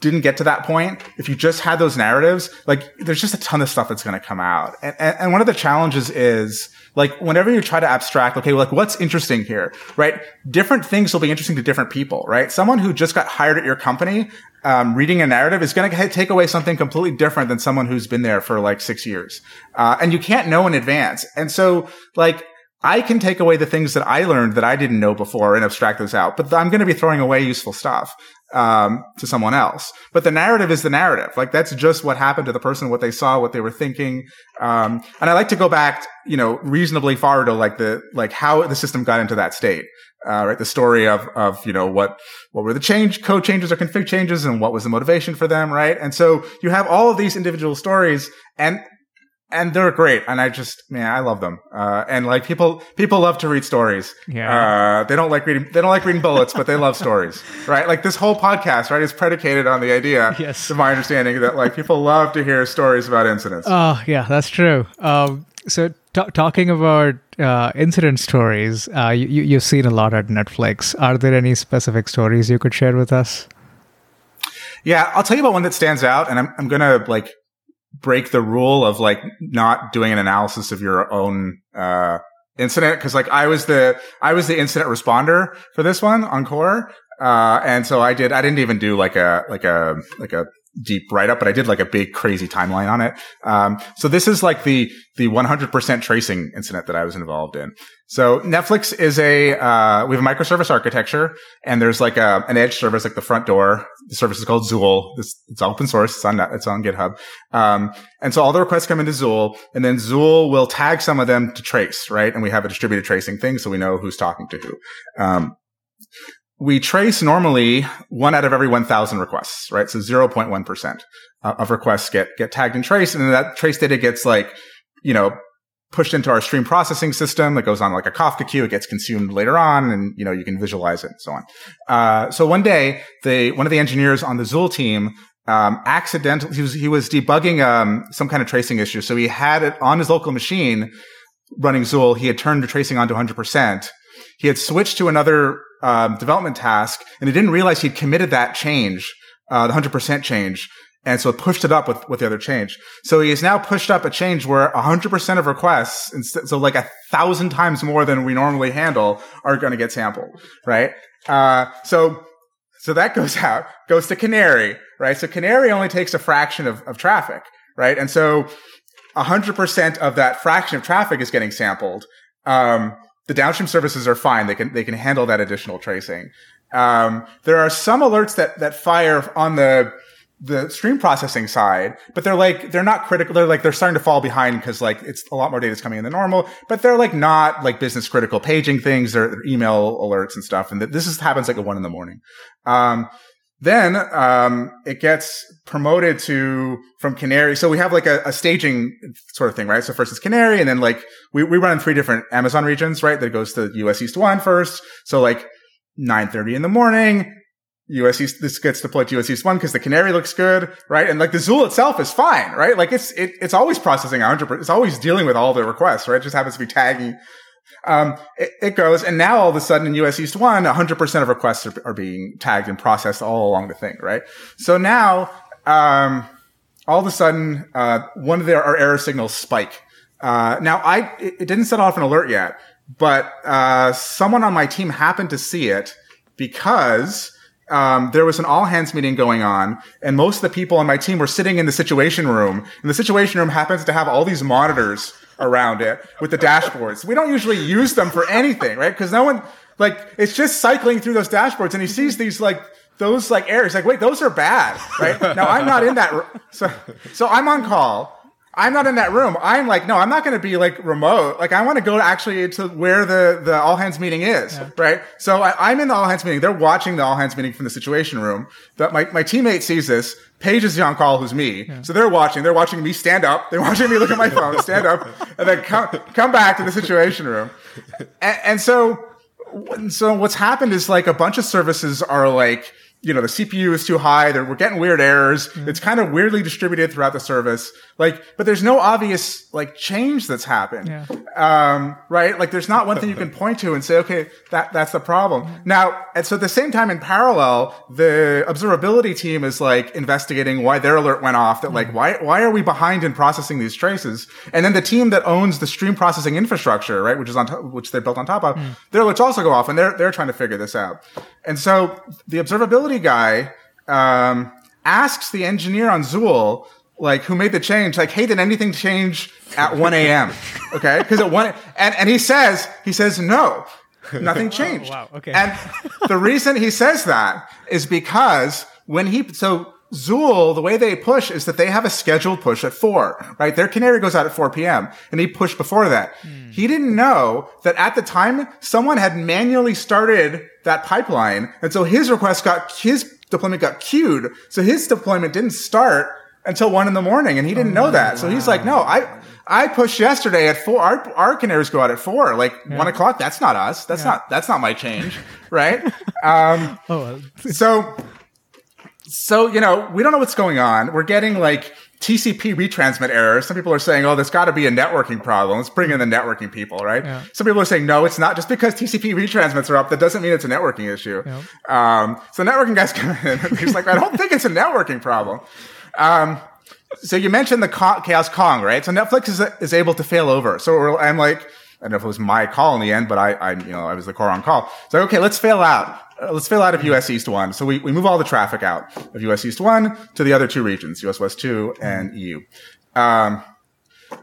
didn't get to that point, if you just had those narratives, like there's just a ton of stuff that's going to come out. And, and, and, one of the challenges is like whenever you try to abstract, okay, like what's interesting here, right? Different things will be interesting to different people, right? Someone who just got hired at your company, um, reading a narrative is going to take away something completely different than someone who's been there for like six years. Uh, and you can't know in advance. And so like, I can take away the things that I learned that I didn't know before and abstract those out, but I'm going to be throwing away useful stuff um, to someone else. But the narrative is the narrative. Like that's just what happened to the person, what they saw, what they were thinking. Um, and I like to go back, you know, reasonably far to like the like how the system got into that state. Uh, right, the story of of you know what what were the change code changes or config changes and what was the motivation for them, right? And so you have all of these individual stories, and and they're great. And I just, man, I love them. Uh, and like people, people love to read stories. Yeah. Uh, they don't like reading, they don't like reading bullets, but they love stories, right? Like this whole podcast, right, is predicated on the idea, yes. to my understanding, that like people love to hear stories about incidents. Oh, yeah, that's true. Um, so t- talking about uh, incident stories. Uh, you, you- you've seen a lot at Netflix. Are there any specific stories you could share with us? Yeah, I'll tell you about one that stands out, and I'm I'm gonna like break the rule of like not doing an analysis of your own uh, incident? Because like I was the I was the incident responder for this one on core, uh, and so I did I didn't even do like a like a like a deep write up, but I did like a big crazy timeline on it. Um, so this is like the the 100% tracing incident that I was involved in. So Netflix is a uh, we have a microservice architecture, and there's like a an edge service like the front door. The service is called Zuul. It's, it's open source. It's on it's on GitHub. Um, and so all the requests come into Zuul, and then Zuul will tag some of them to trace, right? And we have a distributed tracing thing, so we know who's talking to who. Um, we trace normally one out of every 1,000 requests, right? So 0.1% of requests get, get tagged and traced. And that trace data gets like, you know, pushed into our stream processing system that goes on like a Kafka queue. It gets consumed later on and, you know, you can visualize it and so on. Uh, so one day, the, one of the engineers on the Zuul team, um, accidentally, he was, he was debugging, um, some kind of tracing issue. So he had it on his local machine running Zuul. He had turned the tracing on to 100%. He had switched to another um, development task and he didn't realize he'd committed that change, uh, the 100% change. And so it pushed it up with, with the other change. So he has now pushed up a change where 100% of requests, so like a thousand times more than we normally handle are going to get sampled, right? Uh, so, so that goes out, goes to Canary, right? So Canary only takes a fraction of, of traffic, right? And so 100% of that fraction of traffic is getting sampled. Um, the downstream services are fine. They can, they can handle that additional tracing. Um, there are some alerts that, that fire on the, the stream processing side, but they're like, they're not critical. They're like, they're starting to fall behind because like it's a lot more data is coming in than normal, but they're like not like business critical paging things or email alerts and stuff. And th- this is, happens like at one in the morning. Um, then um, it gets promoted to from Canary. So we have like a, a, staging sort of thing, right? So first it's Canary, and then like we, we run in three different Amazon regions, right? That goes to US East one first. So like 9:30 in the morning, US East this gets deployed to US East one because the Canary looks good, right? And like the Zuul itself is fine, right? Like it's it, it's always processing 100. It's always dealing with all the requests, right? It just happens to be tagging um, it, it, goes, and now all of a sudden in US East 1, 100% of requests are, are, being tagged and processed all along the thing, right? So now, um, all of a sudden, uh, one of their, our error signals spike. Uh, now I, it, it, didn't set off an alert yet, but, uh, someone on my team happened to see it because, um, there was an all hands meeting going on, and most of the people on my team were sitting in the situation room. And the situation room happens to have all these monitors around it with the dashboards. We don't usually use them for anything, right? Because no one, like, it's just cycling through those dashboards, and he sees these like those like errors. Like, wait, those are bad, right? Now I'm not in that, so so I'm on call. I'm not in that room. I'm like, no, I'm not going to be like remote. Like, I want to go actually to where the, the all hands meeting is, yeah. right? So I, am in the all hands meeting. They're watching the all hands meeting from the situation room. That my, my teammate sees this. Paige is on call, who's me. Yeah. So they're watching. They're watching me stand up. They're watching me look at my phone, stand up, and then come, come back to the situation room. And, and so, so what's happened is like a bunch of services are like, you know, the CPU is too high. We're getting weird errors. Mm-hmm. It's kind of weirdly distributed throughout the service. Like, but there's no obvious like change that's happened. Yeah. Um, right? Like there's not one thing you can point to and say, okay, that, that's the problem. Mm-hmm. Now, and so at the same time in parallel, the observability team is like investigating why their alert went off that mm-hmm. like, why, why are we behind in processing these traces? And then the team that owns the stream processing infrastructure, right? Which is on top, which they're built on top of, mm. their alerts also go off and they're, they're trying to figure this out. And so the observability guy um, asks the engineer on Zuul, like who made the change, like, hey, did anything change at 1 a.m.? Okay, because at one, and and he says he says no, nothing changed. Oh, wow. Okay. And the reason he says that is because when he so Zuul, the way they push is that they have a scheduled push at four, right? Their canary goes out at 4 p.m. and he pushed before that. Mm. He didn't know that at the time someone had manually started that pipeline. And so his request got, his deployment got queued. So his deployment didn't start until one in the morning and he didn't oh, know that. Wow. So he's like, no, I, I pushed yesterday at four. Our, our canaries go out at four, like yeah. one o'clock. That's not us. That's yeah. not, that's not my change. right. Um, oh, well. so, so, you know, we don't know what's going on. We're getting like TCP retransmit errors. Some people are saying, oh, there's got to be a networking problem. Let's bring in the networking people, right? Yeah. Some people are saying, no, it's not. Just because TCP retransmits are up, that doesn't mean it's a networking issue. Yeah. Um, so networking guys come in and he's like, I don't think it's a networking problem. Um, so you mentioned the Chaos Kong, right? So Netflix is, is able to fail over. So I'm like, I don't know if it was my call in the end, but I, I you know, I was the core on call. So okay, let's fail out. Uh, let's fail out of US East 1. So we, we move all the traffic out of US East 1 to the other two regions, US West 2 and EU. Um,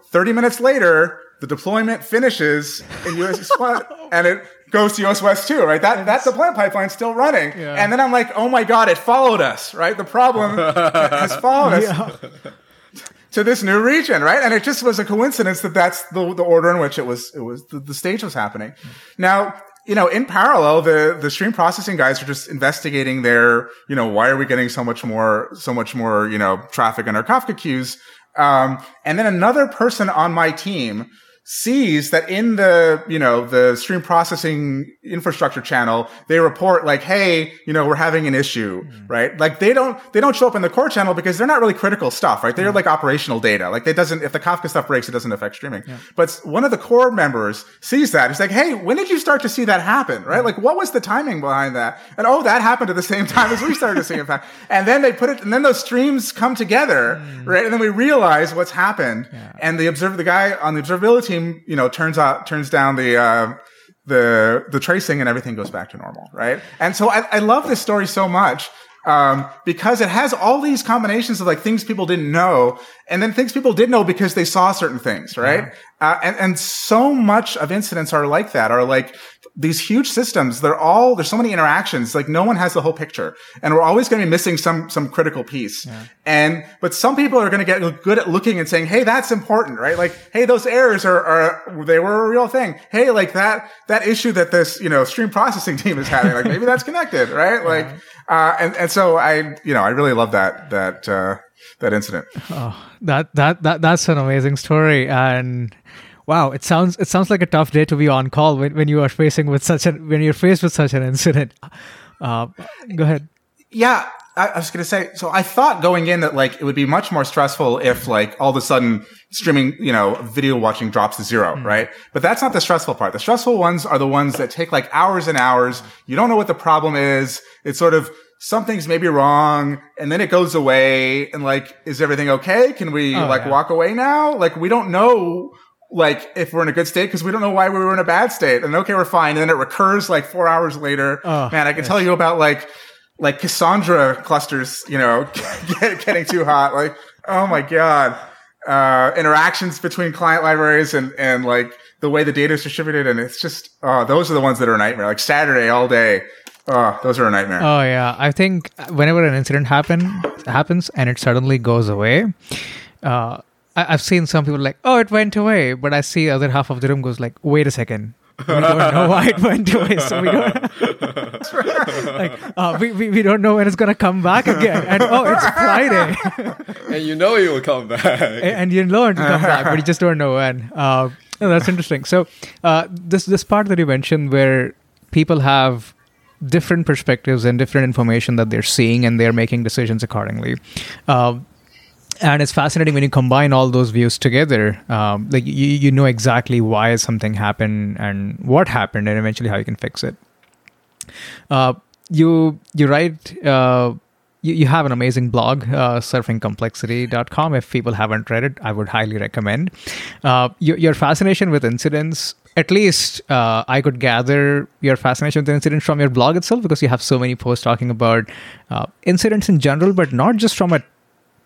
30 minutes later, the deployment finishes in US East 1 and it goes to US West 2, right? That, that deployment pipeline's still running. Yeah. And then I'm like, oh my God, it followed us, right? The problem has followed us Yeah. to this new region, right? And it just was a coincidence that that's the, the order in which it was, it was, the, the stage was happening. Now, you know, in parallel, the, the stream processing guys are just investigating their, you know, why are we getting so much more, so much more, you know, traffic in our Kafka queues? Um, and then another person on my team sees that in the, you know, the stream processing infrastructure channel, they report like, Hey, you know, we're having an issue, mm. right? Like they don't, they don't show up in the core channel because they're not really critical stuff, right? They're like operational data. Like it doesn't, if the Kafka stuff breaks, it doesn't affect streaming. But one of the core members sees that. He's like, Hey, when did you start to see that happen? Right? Mm. Like what was the timing behind that? And oh, that happened at the same time as we started to see it. happen. And then they put it, and then those streams come together, mm. right? And then we realize what's happened. And the observer, the guy on the observability team, you know, turns out, turns down the, uh, the, the tracing and everything goes back to normal, right? And so I, I love this story so much. Um, because it has all these combinations of like things people didn't know and then things people did know because they saw certain things, right? Uh, and, and so much of incidents are like that, are like these huge systems. They're all, there's so many interactions. Like no one has the whole picture and we're always going to be missing some, some critical piece. And, but some people are going to get good at looking and saying, Hey, that's important, right? Like, Hey, those errors are, are, they were a real thing. Hey, like that, that issue that this, you know, stream processing team is having, like maybe that's connected, right? Like, uh, and, and so I, you know, I really love that, that, uh, that incident. Oh, that that that that's an amazing story. And wow it sounds it sounds like a tough day to be on call when, when you are facing with such an when you're faced with such an incident. Uh, go ahead. Yeah, I, I was going to say. So I thought going in that like it would be much more stressful if like all of a sudden streaming, you know, video watching drops to 0 hmm. right? But that's not the stressful part. The stressful ones are the ones that take like hours and hours. You don't know what the problem is. It's sort of something's maybe wrong, and then it goes away, and like, is everything okay? Can we Oh, like yeah. walk away now? Like we don't know. Like if we're in a good state because we don't know why we were in a bad state, and okay, we're fine. And then it recurs like four hours later. Oh, Man, I can tell you about like like Cassandra clusters, you know, get, getting too hot. Like, oh my god, uh, interactions between client libraries and and like the way the data is distributed, and it's just oh, those are the ones that are a nightmare. Like Saturday all day, oh, those are a nightmare. oh yeah i think whenever an incident happen happens and it suddenly goes away uh, I, i've seen some people like oh it went away but i see other half of the room goes like wait a second we don't know why it went away so we don't like uh, we, we, we don't know when it's gonna come back again and oh it's friday and you know it will come back. A- and you know learn to come back, but you just don't know when. Uh, no, that's interesting. So uh, this this part that you mentioned, where people have different perspectives and different information that they're seeing, and they're making decisions accordingly. Uh, and it's fascinating when you combine all those views together. Um, like you, you know exactly why something happened and what happened, and eventually how you can fix it. Uh, you you write uh, you, have an amazing blog uh, surfingcomplexity.com if people haven't read it i would highly recommend uh, your, your fascination with incidents at least uh, i could gather your fascination with incidents from your blog itself because you have so many posts talking about uh, incidents in general but not just from a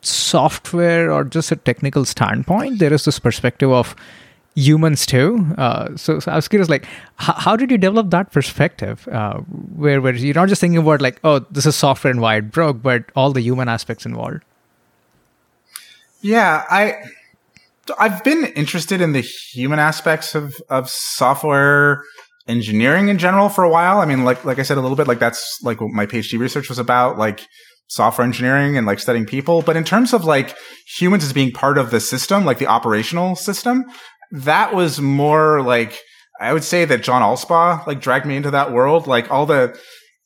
software or just a technical standpoint there is this perspective of humans too. Uh, so, so I was curious, like, h- how did you develop that perspective, uh, where where you're not just thinking about like, oh, this is software and why it broke, but all the human aspects involved. Yeah, I I've been interested in the human aspects of of software engineering in general for a while. I mean, like like I said a little bit, like that's like what my PhD research was about, like software engineering and like studying people. But in terms of like humans as being part of the system, like the operational system, that was more like I would say that John Allspaw like dragged me into that world. Like all the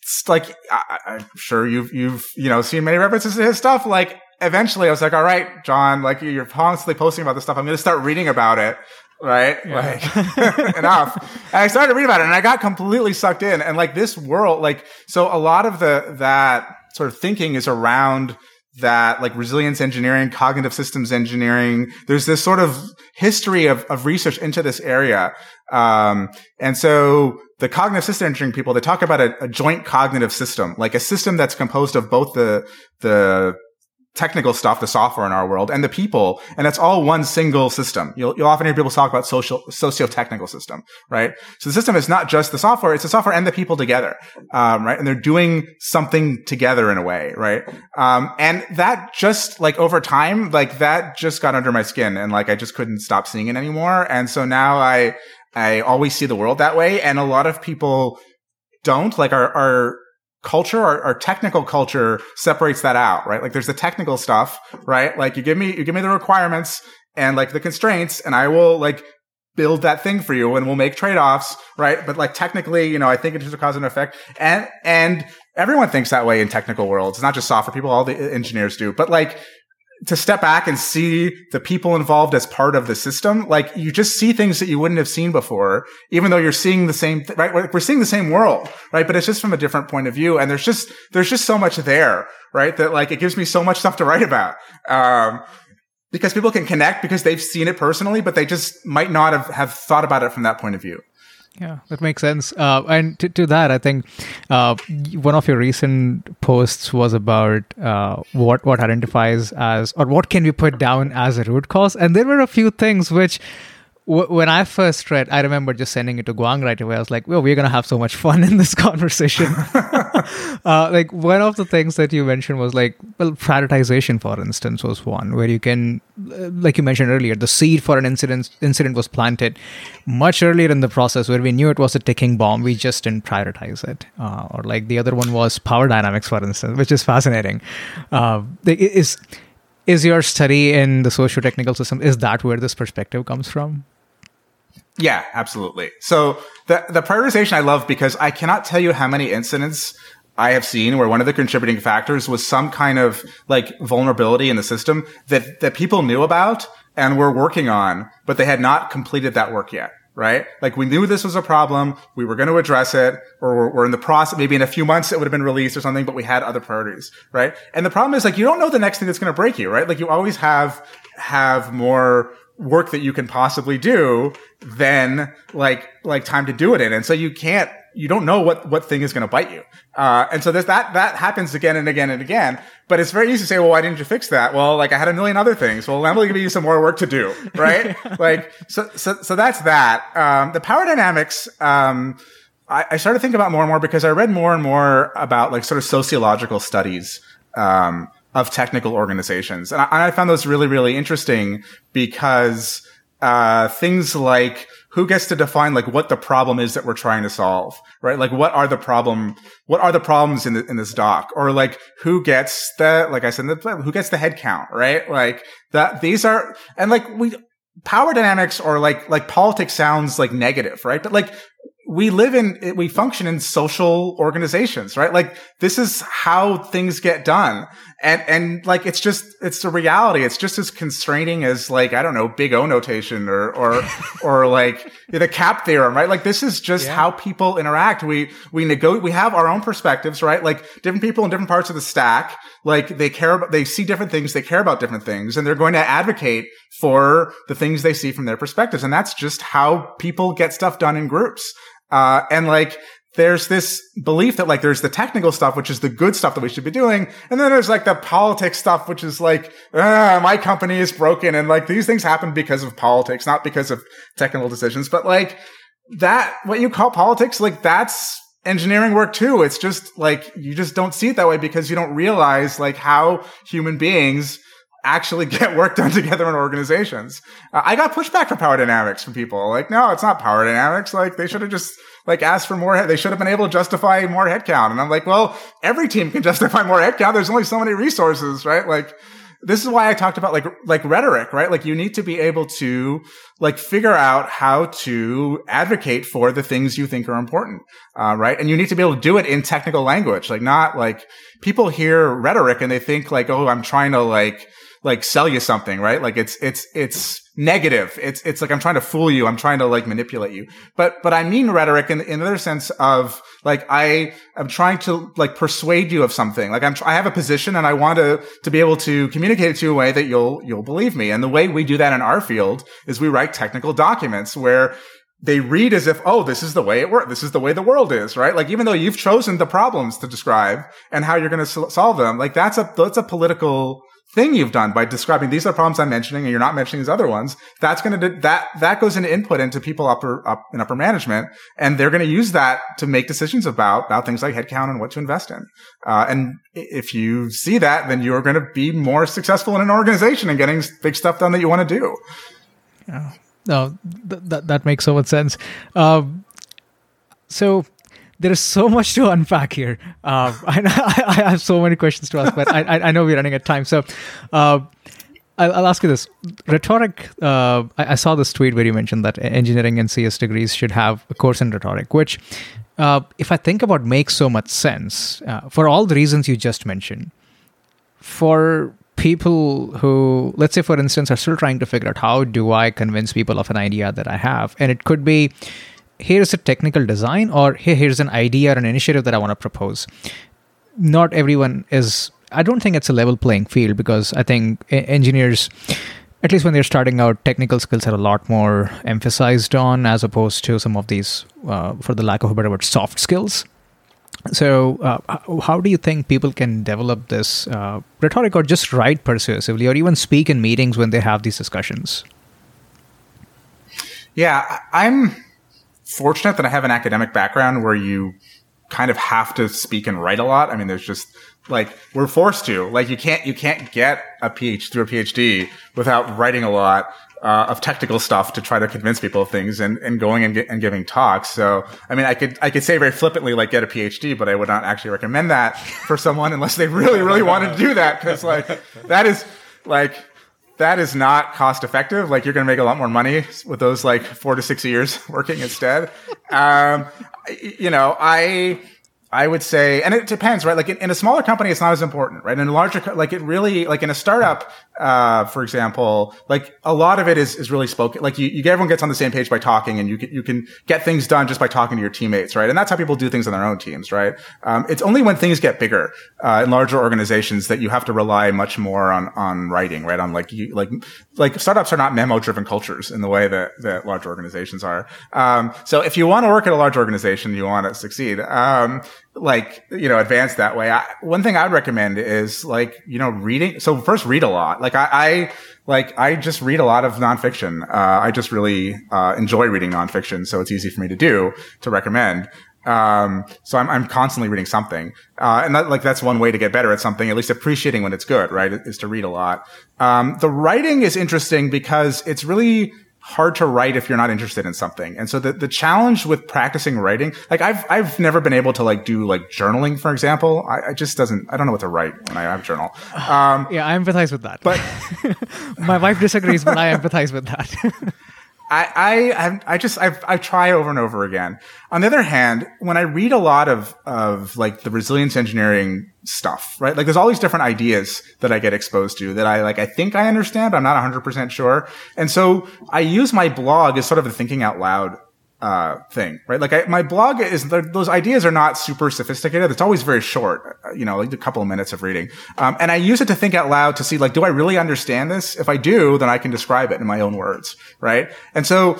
it's like I, I'm sure you've you've you know seen many references to his stuff. Like eventually I was like, all right, John, like you're constantly posting about this stuff. I'm going to start reading about it. Right. Yeah. Like enough. And I started reading about it and I got completely sucked in. And like this world, like, so a lot of the, that sort of thinking is around that like resilience engineering, cognitive systems engineering. There's this sort of history of, of research into this area. Um, and so the cognitive system engineering people, they talk about a, a, joint cognitive system, like a system that's composed of both the, the technical stuff, the software in our world, and the people, and that's all one single system. You'll, you'll often hear people talk about social, socio-technical system, right? So the system is not just the software, it's the software and the people together, um, right? And they're doing something together in a way, right? Um, and that just, like, over time, like, that just got under my skin, and, like, I just couldn't stop seeing it anymore. And so now I, I always see the world that way, and a lot of people don't, like, our, our, culture, our, our, technical culture separates that out, right? Like there's the technical stuff, right? Like you give me, you give me the requirements and like the constraints and I will like build that thing for you and we'll make trade-offs, right? But like technically, you know, I think it's just a cause and effect and, and everyone thinks that way in technical worlds. It's not just software people, all the engineers do, but like to step back and see the people involved as part of the system, like you just see things that you wouldn't have seen before, even though you're seeing the same, th- right? We're seeing the same world, right? But it's just from a different point of view. And there's just, there's just so much there, right? That like it gives me so much stuff to write about. Um, because people can connect because they've seen it personally, but they just might not have, have thought about it from that point of view. Yeah, that makes sense. Uh, and to, to, that, I think uh, one of your recent posts was about uh, what what identifies as or what can we put down as a root cause. And there were a few things which when I first read, I remember just sending it to Guang right away. I was like, well, we're going to have so much fun in this conversation. uh, like, one of the things that you mentioned was like, well, prioritization, for instance, was one where you can, uh, like you mentioned earlier, the seed for an incident, incident was planted much earlier in the process where we knew it was a ticking bomb. We just didn't prioritize it. Uh, or like the other one was power dynamics, for instance, which is fascinating. Uh, is is your study in the socio-technical system is that where this perspective comes from yeah, absolutely. So the the prioritization I love because I cannot tell you how many incidents I have seen where one of the contributing factors was some kind of like vulnerability in the system that that people knew about and were working on, but they had not completed that work yet. Right? Like we knew this was a problem. We were going to address it or we're, we're in the process. Maybe in a few months it would have been released or something, but we had other priorities. Right? And the problem is like you don't know the next thing that's going to break you. Right? Like you always have, have more work that you can possibly do than like like time to do it in. And so you can't you don't know what what thing is going to bite you. Uh, and so there's that that happens again and again and again but it's very easy to say well why didn't you fix that? Well like i had a million other things. Well i'm going to give you some more work to do right? Like so so so that's that. Um, the power dynamics um, I, I started thinking about more and more because i read more and more about like sort of sociological studies um, of technical organizations. And I, I found those really, really interesting because uh, things like who gets to define like what the problem is that we're trying to solve, right? Like what are the problem, what are the problems in the, in this doc? Or like who gets the, like I said, the, who gets the head count, right? Like that, these are, and like we, power dynamics or like, like politics sounds like negative, right? But like we live in, we function in social organizations, right? Like this is how things get done. And, and like, it's just, it's the reality. It's just as constraining as like, I don't know, big O notation or, or, or like the cap theorem, right? Like this is just yeah. how people interact. We, we negotiate. we have our own perspectives, right? Like different people in different parts of the stack, like they care about, they see different things, they care about different things, and they're going to advocate for the things they see from their perspectives. And that's just how people get stuff done in groups. Uh, and like, there's this belief that like there's the technical stuff, which is the good stuff that we should be doing. And then there's like the politics stuff, which is like, ah, my company is broken. And like these things happen because of politics, not because of technical decisions. But like that, what you call politics, like that's engineering work too. It's just like, you just don't see it that way because you don't realize like how human beings actually get work done together in organizations. Uh, I got pushback for power dynamics from people. Like, no, it's not power dynamics. Like, they should have just like asked for more. They should have been able to justify more headcount. And I'm like, well, every team can justify more headcount. There's only so many resources, right? Like, this is why I talked about like like rhetoric, right? Like you need to be able to like figure out how to advocate for the things you think are important, uh, right? And you need to be able to do it in technical language, like not like people hear rhetoric and they think like, oh, I'm trying to like like sell you something, right? Like it's it's it's negative. It's it's like I'm trying to fool you. I'm trying to like manipulate you. But but I mean rhetoric in in another sense of like I am trying to like persuade you of something. Like I'm I have a position and I want to to be able to communicate it to you in a way that you'll you'll believe me. And the way we do that in our field is we write technical documents where they read as if, oh, this is the way it works. This is the way the world is, right? Like, even though you've chosen the problems to describe and how you're going to solve them, like that's a, that's a political thing you've done by describing these are problems I'm mentioning and you're not mentioning these other ones. That's going to, that, that goes into input into people upper, up in upper management. And they're going to use that to make decisions about, about things like headcount and what to invest in. Uh, and if you see that, then you're going to be more successful in an organization and getting big stuff done that you want to do. Yeah. No, th- that, that makes so much sense. Um, so there is so much to unpack here. Uh, I, I, have so many questions to ask, but I, I know we're running out of time. So uh, I'll, I'll, ask you this: rhetoric. Uh, I, I, saw this tweet where you mentioned that engineering and CS degrees should have a course in rhetoric, which, uh, if I think about, makes so much sense uh, for all the reasons you just mentioned. For people who, let's say, for instance, are still trying to figure out how do I convince people of an idea that I have, and it could be here's a technical design or hey, here's an idea or an initiative that I want to propose. Not everyone is, I don't think it's a level playing field because I think engineers, at least when they're starting out, technical skills are a lot more emphasized on as opposed to some of these, uh, for the lack of a better word, soft skills. So, uh, how do you think people can develop this uh, rhetoric or just write persuasively or even speak in meetings when they have these discussions? Yeah, I'm fortunate that I have an academic background where you kind of have to speak and write a lot. I mean, there's just like we're forced to. Like you can't you can't get a PhD through a PhD without writing a lot. Uh, of technical stuff to try to convince people of things and, and going and, and giving talks. So, I mean, I could, I could say very flippantly, like get a PhD, but I would not actually recommend that for someone unless they really, really wanted to do that. Cause like, that is like, that is not cost effective. Like you're going to make a lot more money with those like four to six years working instead. Um, you know, I, I would say, and it depends, right? Like in, in, a smaller company, it's not as important, right? In a larger, like it really, like in a startup, uh, for example, like a lot of it is, is really spoken. Like you, you, everyone gets on the same page by talking and you can, you can get things done just by talking to your teammates, right? And that's how people do things on their own teams, right? Um, it's only when things get bigger, uh, in larger organizations that you have to rely much more on, on writing, right? On like, you, like, like startups are not memo driven cultures in the way that, that large organizations are. Um, so if you want to work at a large organization, you want to succeed. Um, like you know advance that way I, one thing i would recommend is like you know reading so first read a lot like i, I like i just read a lot of nonfiction uh, i just really uh, enjoy reading nonfiction so it's easy for me to do to recommend um, so I'm, I'm constantly reading something. Uh, and that, like, that's one way to get better at something, at least appreciating when it's good, right? Is to read a lot. Um, the writing is interesting because it's really, hard to write if you're not interested in something. And so the, the challenge with practicing writing, like I've, I've never been able to like do like journaling, for example. I, I just doesn't, I don't know what to write when I have a journal. Um, yeah, I empathize with that. But my wife disagrees, but I empathize with that. I, I, I just, I, I try over and over again. On the other hand, when I read a lot of, of like the resilience engineering stuff, right? Like there's all these different ideas that I get exposed to that I like, I think I understand. I'm not 100% sure. And so I use my blog as sort of a thinking out loud uh, thing, right? Like I, my blog is those ideas are not super sophisticated. It's always very short, uh, you know, like a couple of minutes of reading. Um, and I use it to think out loud to see like, do I really understand this? If I do, then I can describe it in my own words, right? And so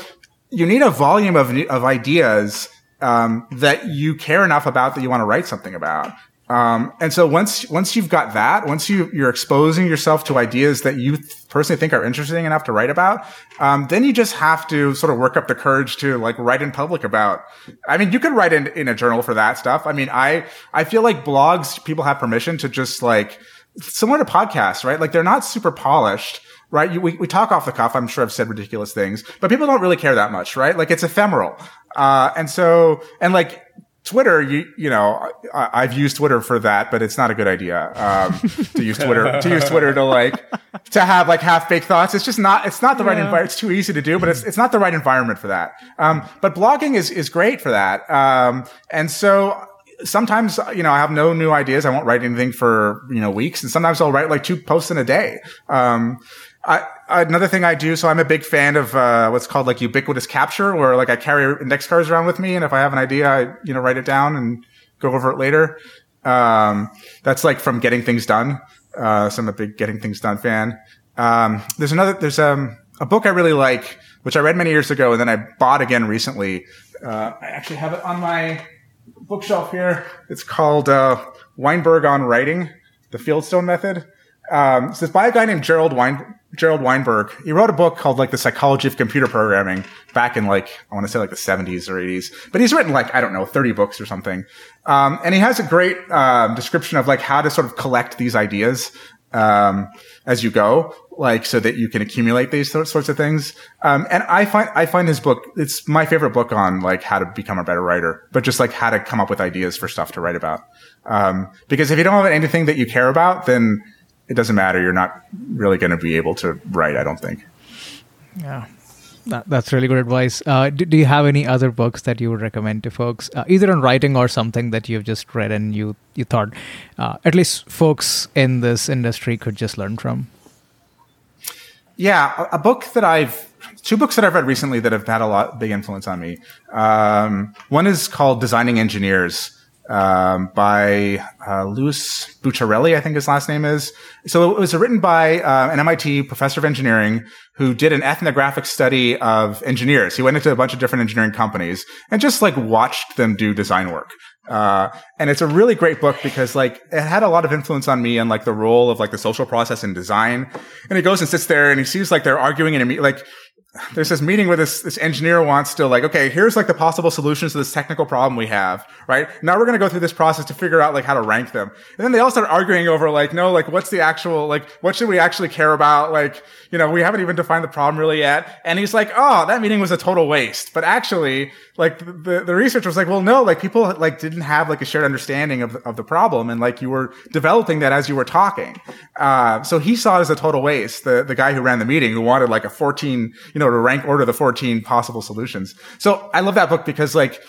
you need a volume of of ideas um, that you care enough about that you want to write something about. Um, and so once once you've got that, once you you're exposing yourself to ideas that you th- personally think are interesting enough to write about, um, then you just have to sort of work up the courage to like write in public about. I mean, you could write in in a journal for that stuff. I mean, I I feel like blogs people have permission to just like similar to podcasts, right? Like they're not super polished right? You, we, we talk off the cuff. I'm sure I've said ridiculous things, but people don't really care that much, right? Like it's ephemeral. Uh, and so, and like Twitter, you you know, I, have used Twitter for that, but it's not a good idea um, to use Twitter to use Twitter to like to have like half baked thoughts. It's just not it's not the yeah. right environment. It's too easy to do, but it's it's not the right environment for that. Um, but blogging is is great for that. Um, and so sometimes you know I have no new ideas. I won't write anything for you know weeks, and sometimes I'll write like two posts in a day. Um, I, another thing I do, so I'm a big fan of uh, what's called like ubiquitous capture, where like I carry index cards around with me, and if I have an idea, I you know write it down and go over it later. Um, that's like from Getting Things Done. Uh, so I'm a big Getting Things Done fan. Um, there's another, there's um, a book I really like, which I read many years ago, and then I bought again recently. Uh, I actually have it on my bookshelf here. It's called uh, Weinberg on Writing: The Fieldstone Method. Um, so it's by a guy named Gerald Wein- Gerald Weinberg. He wrote a book called like The Psychology of Computer Programming back in like, I want to say like the 70s or 80s. But he's written like, I don't know, 30 books or something. Um, and he has a great um, description of like how to sort of collect these ideas um, as you go, like so that you can accumulate these sorts of things. Um, and I find I find his book it's my favorite book on like how to become a better writer, but just like how to come up with ideas for stuff to write about. Um, because if you don't have anything that you care about, then it doesn't matter. You're not really going to be able to write, I don't think. Yeah. That, that's really good advice. Uh, do, do, you have any other books that you would recommend to folks, uh, either on writing or something that you've just read and you you thought uh, at least folks in this industry could just learn from? Yeah, a, a, book that I've two books that I've read recently that have had a lot big influence on me. Um, one is called Designing Engineers um, by uh, Louis Bucciarelli, I think his last name is. So it was written by uh, an MIT professor of engineering who did an ethnographic study of engineers. He went into a bunch of different engineering companies and just like watched them do design work. Uh, and it's a really great book because like it had a lot of influence on me and like the role of like the social process in design. And he goes and sits there and he sees like they're arguing and like there's this meeting where this, this engineer wants to like, okay, here's like the possible solutions to this technical problem we have, right? Now we're going to go through this process to figure out like how to rank them. And then they all start arguing over like, no, like what's the actual, like, what should we actually care about? Like, you know, we haven't even defined the problem really yet. And he's like, oh, that meeting was a total waste. But actually, like the, the researcher was like, well, no, like people like didn't have like a shared understanding of, of the problem. And like you were developing that as you were talking. Uh, so he saw it as a total waste. The, the guy who ran the meeting who wanted like a 14, you know, to rank order the 14 possible solutions. So I love that book because like,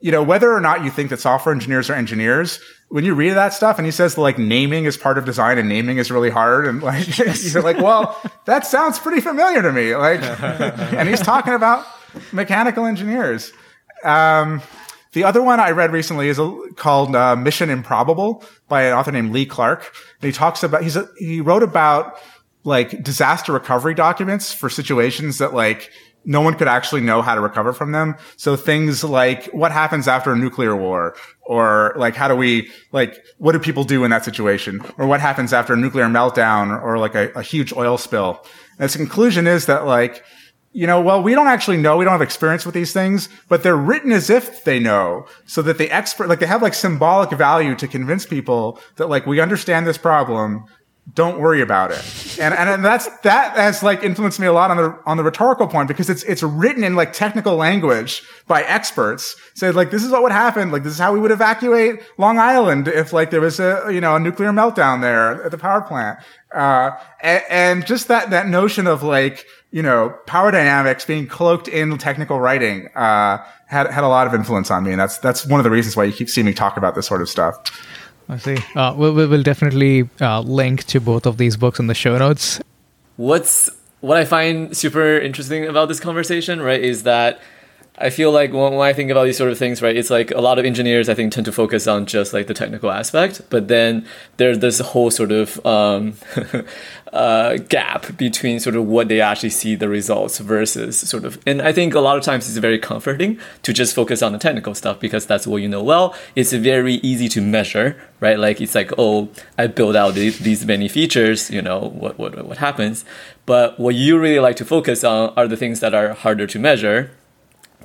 you know, whether or not you think that software engineers are engineers, when you read that stuff and he says like naming is part of design and naming is really hard and like, you're like, well, that sounds pretty familiar to me. Like, and he's talking about mechanical engineers. Um, the other one I read recently is a, called uh, Mission Improbable by an author named Lee Clarke. And he talks about, he's a, he wrote about like disaster recovery documents for situations that like no one could actually know how to recover from them. So things like what happens after a nuclear war or like how do we like what do people do in that situation or what happens after a nuclear meltdown or, like a, a, huge oil spill. And its conclusion is that like you know, well, we don't actually know. We don't have experience with these things, but they're written as if they know so that the expert, like they have like symbolic value to convince people that like we understand this problem don't worry about it. And, and that's, that has like influenced me a lot on the, on the rhetorical point because it's, it's written in like technical language by experts. So, like, this is what would happen. Like, this is how we would evacuate Long Island if like there was a, you know, a nuclear meltdown there at the power plant. Uh, and, and just that, that notion of like, you know, power dynamics being cloaked in technical writing, uh, had, had a lot of influence on me. And that's, that's one of the reasons why you keep seeing me talk about this sort of stuff. I see. Uh, we'll, we'll definitely uh, link to both of these books in the show notes. What's what I find super interesting about this conversation, right, is that I feel like when, when, I think about these sort of things, right, it's like a lot of engineers I think tend to focus on just like the technical aspect, but then there's this whole sort of um, uh, gap between sort of what they actually see the results versus sort of, and I think a lot of times it's very comforting to just focus on the technical stuff because that's what you know well. It's very easy to measure, right? Like it's like, oh, I built out these, these many features, you know, what what what happens? But what you really like to focus on are the things that are harder to measure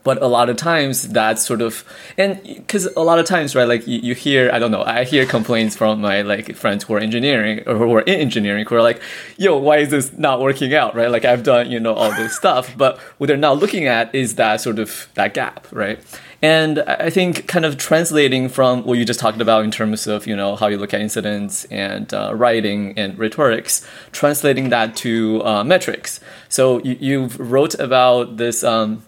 but a lot of times that's sort of and because a lot of times right like you, you, hear i don't know i hear complaints from my like friends who are engineering or who are in engineering who are like yo why is this not working out? Right? Like i've done you know all this stuff. But what they're not looking at is that sort of that gap right? And I think kind of translating from what you just talked about in terms of, you know, how you look at incidents and uh, writing and rhetorics, translating that to uh, metrics. So you, you've wrote about this um,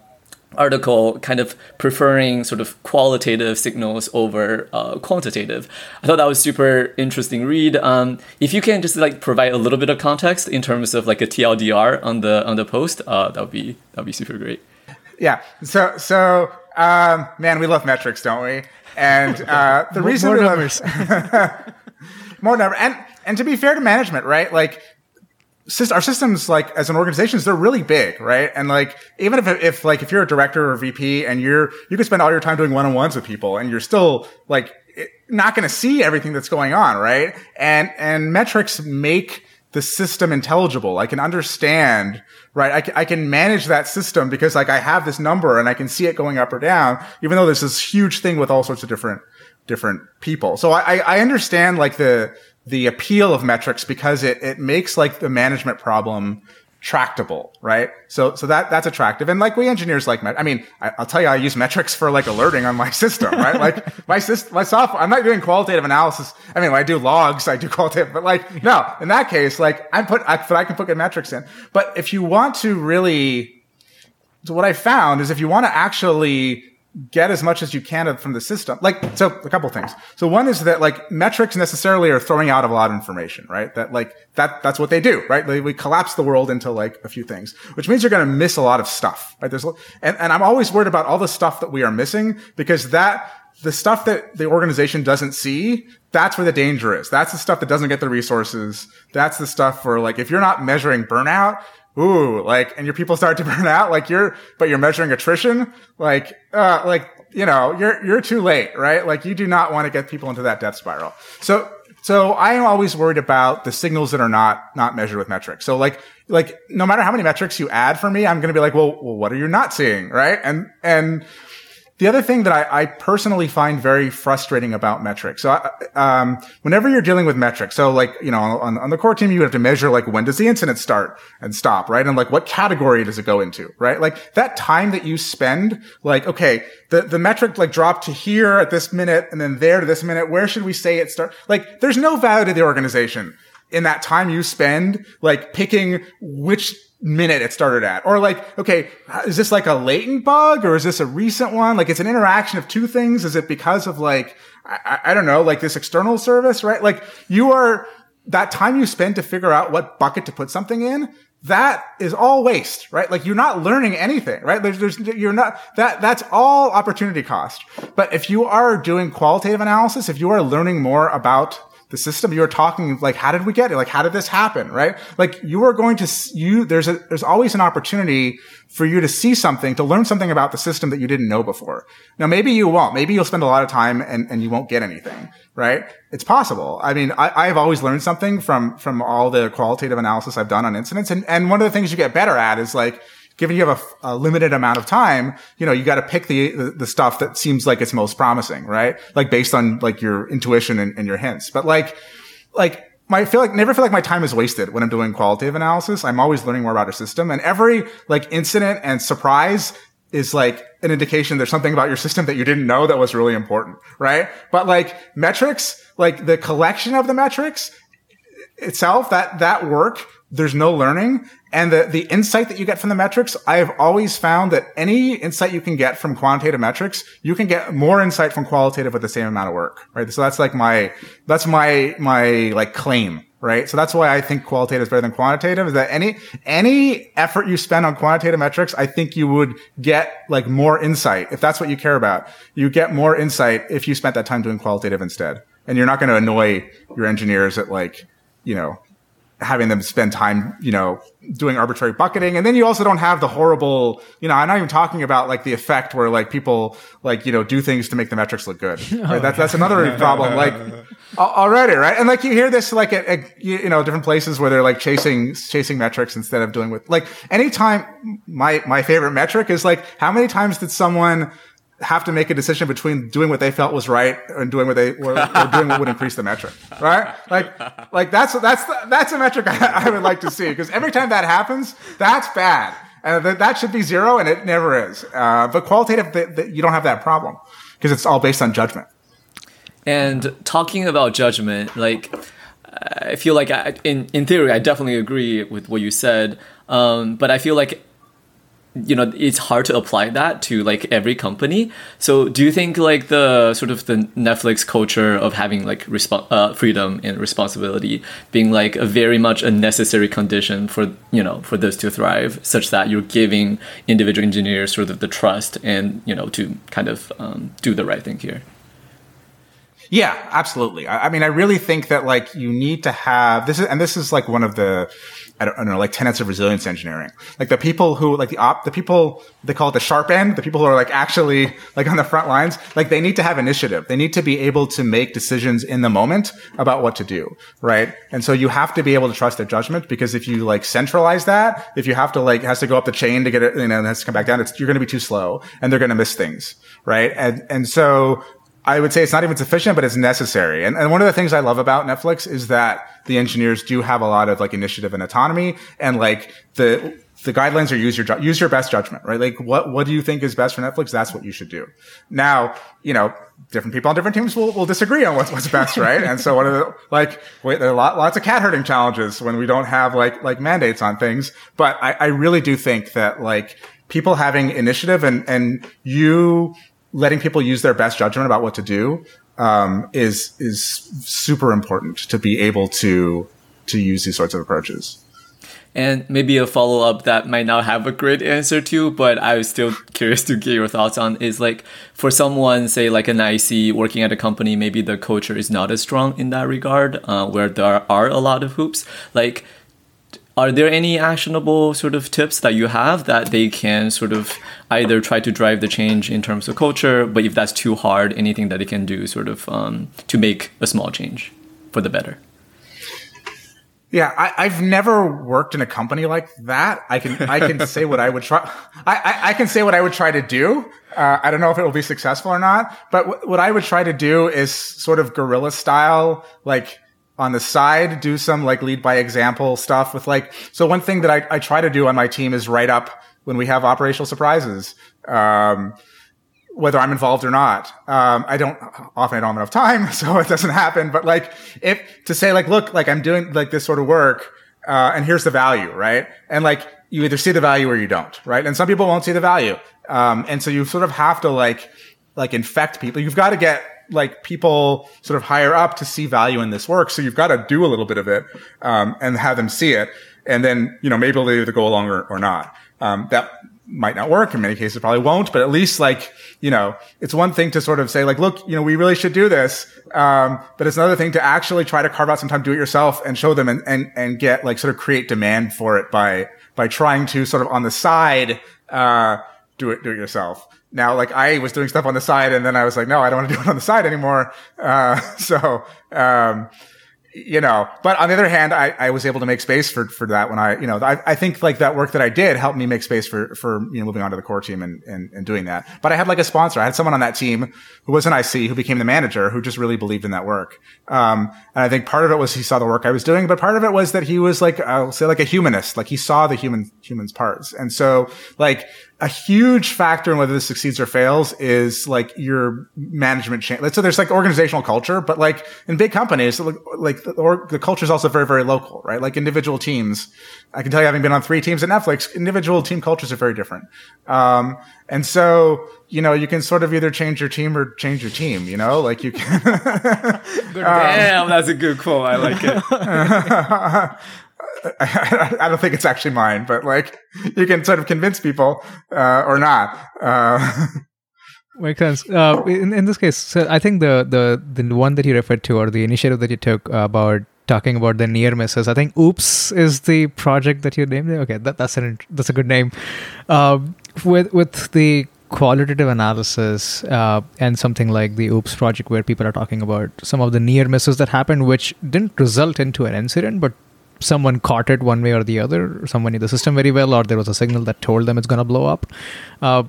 article kind of preferring sort of qualitative signals over uh, quantitative. I thought that was super interesting read. Um, if you can just like provide a little bit of context in terms of like a TLDR on the on the post, uh, that would be that would be super great. Yeah. So so um, man, we love metrics, don't we? And uh, the more, reason more we numbers. love more number, and and to be fair to management, right? Like our systems, like as an organization, they're really big, right? And like even if if like if you're a director or VP and you're you can spend all your time doing one on ones with people, and you're still like not going to see everything that's going on, right? And and metrics make the system intelligible. I can understand, right? I can, I can manage that system because like I have this number and I can see it going up or down, even though there's this huge thing with all sorts of different, different people. So I, I understand like the, the appeal of metrics because it, it makes like the management problem tractable, right? So, so that, that's attractive. And like we engineers like, I mean, I, will tell you, I use metrics for like alerting on my system, right? like my system, my software, I'm not doing qualitative analysis. I mean, I do logs, I do qualitative, but like, no, in that case, like I'm put, I, I can put good metrics in. But if you want to really, so what I found is if you want to actually get as much as you can from the system. Like, so a couple things. So one is that like metrics necessarily are throwing out a lot of information, right? That like, that, that's what they do, right? They, we collapse the world into like a few things, which means you're going to miss a lot of stuff, right? There's, and, and I'm always worried about all the stuff that we are missing because that, the stuff that the organization doesn't see, that's where the danger is. That's the stuff that doesn't get the resources. That's the stuff where like, if you're not measuring burnout, ooh, like, and your people start to burn out, like you're, but you're measuring attrition, like, uh, like, you know, you're, you're too late, right? Like you do not want to get people into that death spiral. So, so I am always worried about the signals that are not, not measured with metrics. So like, like no matter how many metrics you add for me, I'm going to be like, well, well, what are you not seeing? Right. And, and, the other thing that I, I, personally find very frustrating about metrics. So, um, whenever you're dealing with metrics, so like, you know, on, on, the core team, you have to measure like when does the incident start and stop, right? And like what category does it go into, right? Like that time that you spend, like, okay, the, the metric like dropped to here at this minute and then there to this minute. Where should we say it start? Like, there's no value to the organization in that time you spend, like picking which minute it started at. Or like, okay, is this like a latent bug or is this a recent one? Like it's an interaction of two things. Is it because of like, I, I, don't know, like this external service, right? Like you are, that time you spend to figure out what bucket to put something in, that is all waste, right? Like you're not learning anything, right? There's, there's, you're not, that, that's all opportunity cost. But if you are doing qualitative analysis, if you are learning more about the system you are talking like how did we get it? Like how did this happen right? Like you are going to you there's a there's always an opportunity for you to see something to learn something about the system that you didn't know before. Now maybe you won't. Maybe you'll spend a lot of time and, and you won't get anything right? It's possible. I mean I, i've always learned something from from all the qualitative analysis i've done on incidents and and one of the things you get better at is like given you have a, a limited amount of time, you know, you got to pick the, the, the stuff that seems like it's most promising, right? Like based on like your intuition and, and your hints. But like, like my, I feel like never feel like my time is wasted when I'm doing qualitative analysis. I'm always learning more about a system and every like incident and surprise is like an indication there's something about your system that you didn't know that was really important, right? But like metrics, like the collection of the metrics itself, that, that work, there's no learning. And the, the insight that you get from the metrics, I have always found that any insight you can get from quantitative metrics, you can get more insight from qualitative with the same amount of work, right? So that's like my, that's my, my like claim, right? So that's why I think qualitative is better than quantitative is that any, any effort you spend on quantitative metrics, I think you would get like more insight. If that's what you care about, you get more insight if you spent that time doing qualitative instead. And you're not going to annoy your engineers at like, you know, having them spend time, you know, doing arbitrary bucketing. And then you also don't have the horrible, you know, I'm not even talking about like the effect where like people like, you know, do things to make the metrics look good. Right? Oh, that's, that's another problem. Like already, right? And like you hear this like at, at, you know, different places where they're like chasing, chasing metrics instead of doing with like anytime my, my favorite metric is like, how many times did someone have to make a decision between doing what they felt was right and doing what they or, or doing what would increase the metric, right? Like, like that's that's that's a metric I, I would like to see because every time that happens, that's bad, and th- that should be zero, and it never is. Uh, but qualitative, th- th- you don't have that problem because it's all based on judgment. And talking about judgment, like I feel like I, in in theory, I definitely agree with what you said. Um, but I feel like you know it's hard to apply that to like every company so do you think like the sort of the netflix culture of having like resp- uh, freedom and responsibility being like a very much a necessary condition for you know for this to thrive such that you're giving individual engineers sort of the trust and you know to kind of um, do the right thing here yeah, absolutely. I, I, mean, I really think that like you need to have this is, and this is like one of the, I don't, I don't, know, like tenets of resilience engineering. Like the people who, like the op, the people, they call it the sharp end, the people who are like actually like on the front lines, like they need to have initiative. They need to be able to make decisions in the moment about what to do. Right. And so you have to be able to trust their judgment because if you like centralize that, if you have to like, has to go up the chain to get it, you know, and has to come back down, it's, you're going to be too slow and they're going to miss things. Right. And, and so I would say it's not even sufficient, but it's necessary. And, and one of the things I love about Netflix is that the engineers do have a lot of like initiative and autonomy and like the, the guidelines are use your, use your best judgment, right? Like what, what do you think is best for Netflix? That's what you should do. Now, you know, different people on different teams will, will disagree on what's, what's best, right? and so one of the, like, wait, there are lot, lots of cat herding challenges when we don't have like, like mandates on things. But I, I really do think that like people having initiative and, and you, letting people use their best judgment about what to do um, is is super important to be able to to use these sorts of approaches. And maybe a follow up that might not have a great answer to, but I was still curious to get your thoughts on is like for someone, say like an IC working at a company, maybe the culture is not as strong in that regard, uh, where there are a lot of hoops. Like, are there any actionable sort of tips that you have that they can sort of either try to drive the change in terms of culture, but if that's too hard, anything that they can do sort of um, to make a small change for the better? Yeah, I, have never worked in a company like that. I can I can say what I would try. I, I, I can say what I would try to do. Uh, I don't know if it will be successful or not, but w- what I would try to do is sort of guerrilla style, like on the side, do some like lead by example stuff with like, so one thing that I, I try to do on my team is write up when we have operational surprises. Um, whether I'm involved or not. Um, I don't, often I don't have enough time, so it doesn't happen. But like, if to say like, look, like I'm doing like this sort of work, uh, and here's the value, right? And like, you either see the value or you don't, right? And some people won't see the value. Um, and so you sort of have to like, like infect people. You've got to get like people sort of higher up to see value in this work. So you've got to do a little bit of it, um, and have them see it. And then, you know, maybe they'll either go along or, or not. Um, that might not work. In many cases, probably won't, but at least like, you know, it's one thing to sort of say like, look, you know, we really should do this. Um, but it's another thing to actually try to carve out some time, do it yourself and show them and, and, and get like sort of create demand for it by, by trying to sort of on the side, uh, do it, do it yourself. Now, like I was doing stuff on the side and then I was like, no, I don't want to do it on the side anymore. Uh, so, um, you know, but on the other hand, I, I was able to make space for, for that when I, you know, I, I think like that work that I did helped me make space for, for, you know, moving on to the core team and, and, and doing that. But I had like a sponsor. I had someone on that team who was an IC who became the manager who just really believed in that work. Um, and I think part of it was he saw the work I was doing, but part of it was that he was like, I'll say like a humanist. Like he saw the human, human's parts. And so like a huge factor in whether this succeeds or fails is like your management change. So there's like organizational culture, but like in big companies, like, the, or, the culture is also very, very local, right? Like individual teams. I can tell you, having been on three teams at Netflix, individual team cultures are very different. Um, and so, you know, you can sort of either change your team or change your team, you know, like you can. Damn, that's a good quote. I like it. I, don't think it's actually mine, but like you can sort of convince people uh, or not. Uh, Makes sense. Uh, in, in this case, so I think the, the the one that you referred to or the initiative that you took about talking about the near misses. I think Oops is the project that you named. Okay, that, that's an that's a good name. Uh, with with the qualitative analysis uh, and something like the Oops project, where people are talking about some of the near misses that happened, which didn't result into an incident, but someone caught it one way or the other. Someone knew the system very well, or there was a signal that told them it's going to blow up. Uh,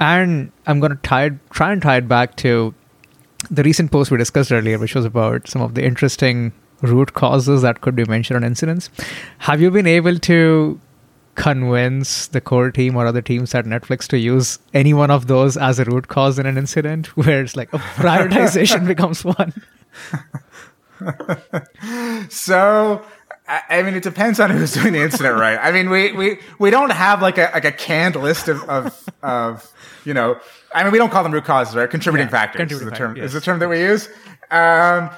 and I'm going to tie it, try and tie it back to the recent post we discussed earlier, which was about some of the interesting root causes that could be mentioned on incidents. Have you been able to convince the core team or other teams at Netflix to use any one of those as a root cause in an incident where it's like a prioritization becomes one? so I mean, it depends on who's doing the incident, right? I mean, we, we, we don't have like a, like a canned list of, of, of, you know, I mean, we don't call them root causes, right? Contributing yeah, factors contributing is the term, yes. is the term that we use. Um,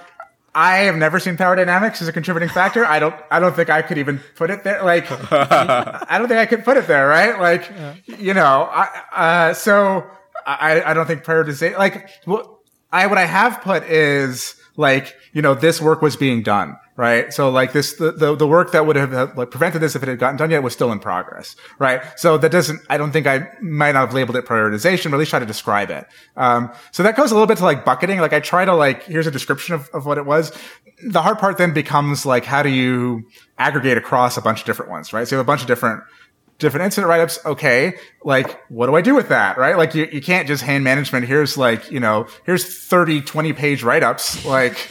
I have never seen power dynamics as a contributing factor. I don't, I don't think I could even put it there. Like, I don't think I could put it there, right? Like, yeah. you know, I, uh, so I, I don't think prioritization, like, what I, what I have put is like, you know, this work was being done right? So like this, the, the, the, work that would have like prevented this if it had gotten done yet was still in progress, right? So that doesn't, I don't think I might not have labeled it prioritization, but at least try to describe it. Um, so that goes a little bit to like bucketing. Like I try to like, here's a description of, of what it was. The hard part then becomes like, how do you aggregate across a bunch of different ones, right? So you have a bunch of different different incident write-ups okay like what do i do with that right? Like you, you can't just hand management here's like you know here's 30 20 page write-ups like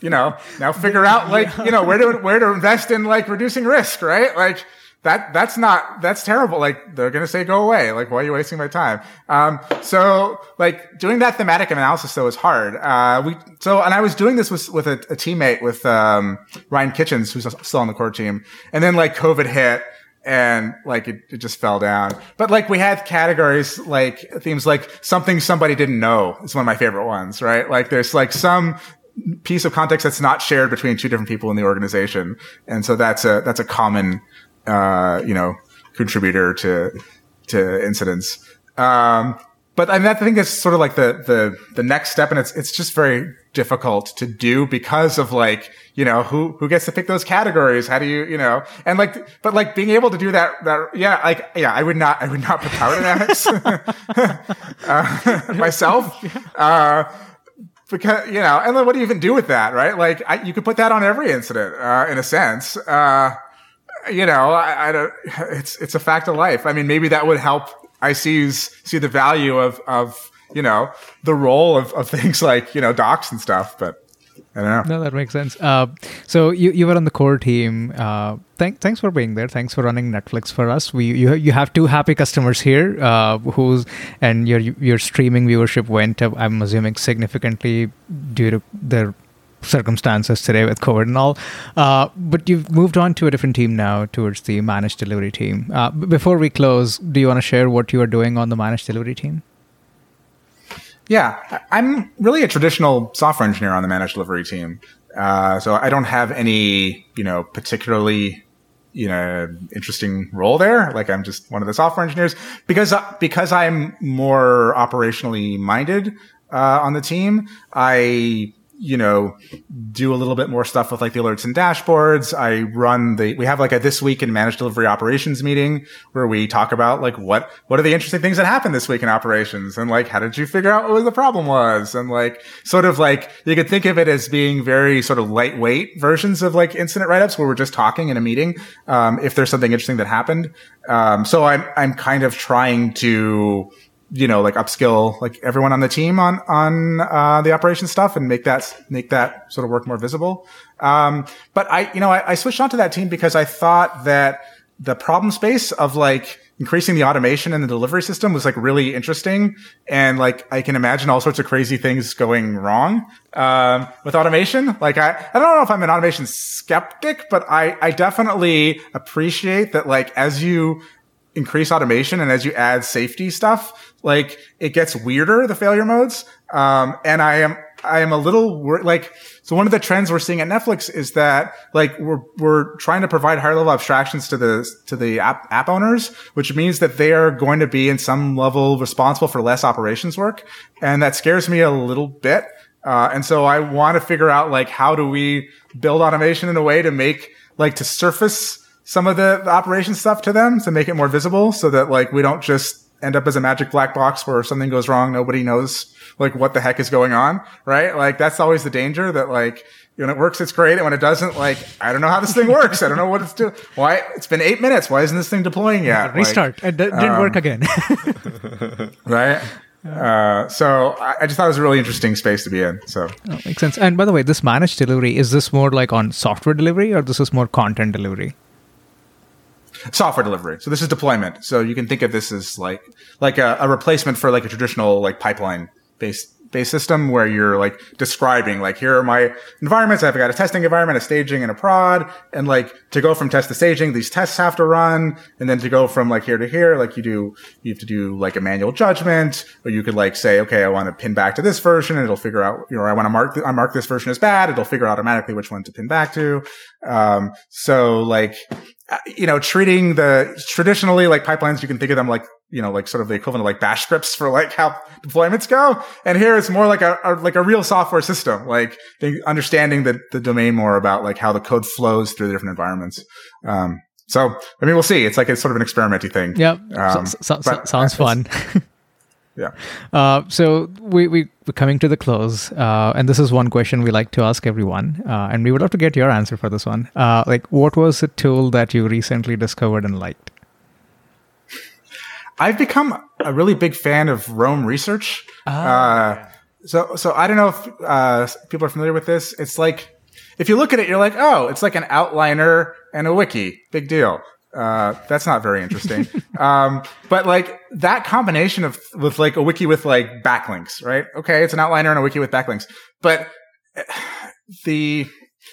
you know now figure out like you know where to where to invest in like reducing risk right? Like that that's not that's terrible. Like they're gonna say go away. Like why are you wasting my time? Um so like doing that thematic analysis though is hard. Uh we so and i was doing this with with a, a teammate with um ryan kitchens who's still on the core team. And then like covid hit and like it, it just fell down. But like we had categories like themes like something somebody didn't know is one of my favorite ones, right? Like there's like some piece of context that's not shared between two different people in the organization. And so that's a, that's a common, uh, you know, contributor to, to incidents. Um, but I, mean, I think it's sort of like the, the, the next step and it's, it's just very difficult to do because of like, you know, who, who gets to pick those categories? How do you, you know, and like, but like being able to do that, that, yeah, like, yeah, I would not, I would not put power dynamics, uh, myself, uh, because, you know, and then what do you even do with that, right? Like, I, you could put that on every incident, uh, in a sense. Uh, you know, I, I don't, it's, it's a fact of life. I mean, maybe that would help ICs see the value of, of, you know, the role of, of things like, you know, docs and stuff, but I don't know. No, that makes sense. Uh, so you, you were on the core team. Uh, thank, thanks for being there. Thanks for running Netflix for us. We you, you have two happy customers here, uh, who's and your your streaming viewership went up. I'm assuming significantly due to the circumstances today with COVID and all. Uh, but you've moved on to a different team now towards the managed delivery team. Uh, before we close, do you want to share what you are doing on the managed delivery team? Yeah, I'm really a traditional software engineer on the managed delivery team. Uh, so I don't have any, you know, particularly, you know, interesting role there. Like I'm just one of the software engineers because, uh, because I'm more operationally minded, uh, on the team. I you know, do a little bit more stuff with like the alerts and dashboards. I run the, we have like a this week in managed delivery operations meeting where we talk about like what, what are the interesting things that happened this week in operations and like how did you figure out what the problem was? And like sort of like you could think of it as being very sort of lightweight versions of like incident write-ups where we're just talking in a meeting. Um, if there's something interesting that happened. Um, so I'm, I'm kind of trying to, you know, like upskill like everyone on the team on on uh, the operation stuff and make that make that sort of work more visible. Um, but I, you know, I, I switched onto that team because I thought that the problem space of like increasing the automation in the delivery system was like really interesting. And like, I can imagine all sorts of crazy things going wrong, um, with automation. Like, I, I don't know if I'm an automation skeptic, but I, I definitely appreciate that like, as you increase automation and as you add safety stuff, like it gets weirder, the failure modes. Um, and I am, I am a little wor- like, so one of the trends we're seeing at Netflix is that like we're, we're trying to provide higher level abstractions to the, to the app, app owners, which means that they are going to be in some level responsible for less operations work. And that scares me a little bit. Uh, and so I want to figure out like how do we build automation in a way to make like to surface some of the, the operation stuff to them to make it more visible so that like we don't just end up as a magic black box where if something goes wrong, nobody knows like what the heck is going on, right? Like that's always the danger that like when it works, it's great. And when it doesn't, like, I don't know how this thing works. I don't know what it's doing. Why? It's been eight minutes. Why isn't this thing deploying yet? Restart. Like, it d- didn't um, work again. right. Uh, so I, I, just thought it was a really interesting space to be in. So oh, makes sense. And by the way, this managed delivery is this more like on software delivery or this is more content delivery? Software delivery. So this is deployment. So you can think of this as like like a, a replacement for like a traditional like pipeline based based system where you're like describing like here are my environments. I've got a testing environment, a staging, and a prod. And like to go from test to staging, these tests have to run. And then to go from like here to here, like you do, you have to do like a manual judgment, or you could like say, okay, I want to pin back to this version, and it'll figure out, you know, I want to mark, th- I mark this version as bad. It'll figure automatically which one to pin back to. Um, so like uh, you know, treating the traditionally like pipelines, you can think of them like, you know, like sort of the equivalent of like bash scripts for like how deployments go. And here it's more like a, a like a real software system, like understanding the, the domain more about like how the code flows through the different environments. Um, so, I mean, we'll see. It's like it's sort of an experimenty thing. Yep. Um, so, so, so, sounds fun. Yeah. Uh, so we, we, we're coming to the close. Uh, and this is one question we like to ask everyone. Uh, and we would love to get your answer for this one. Uh, like, what was a tool that you recently discovered and liked? I've become a really big fan of Roam Research. Oh, so, so I don't know if uh, people are familiar with this. It's like, if you look at it, you're like, oh, it's like an outliner and a wiki. Big deal. Uh, that's not very interesting. um, but like that combination of with like a wiki with like backlinks, right? Okay, it's an outliner and a wiki with backlinks. But the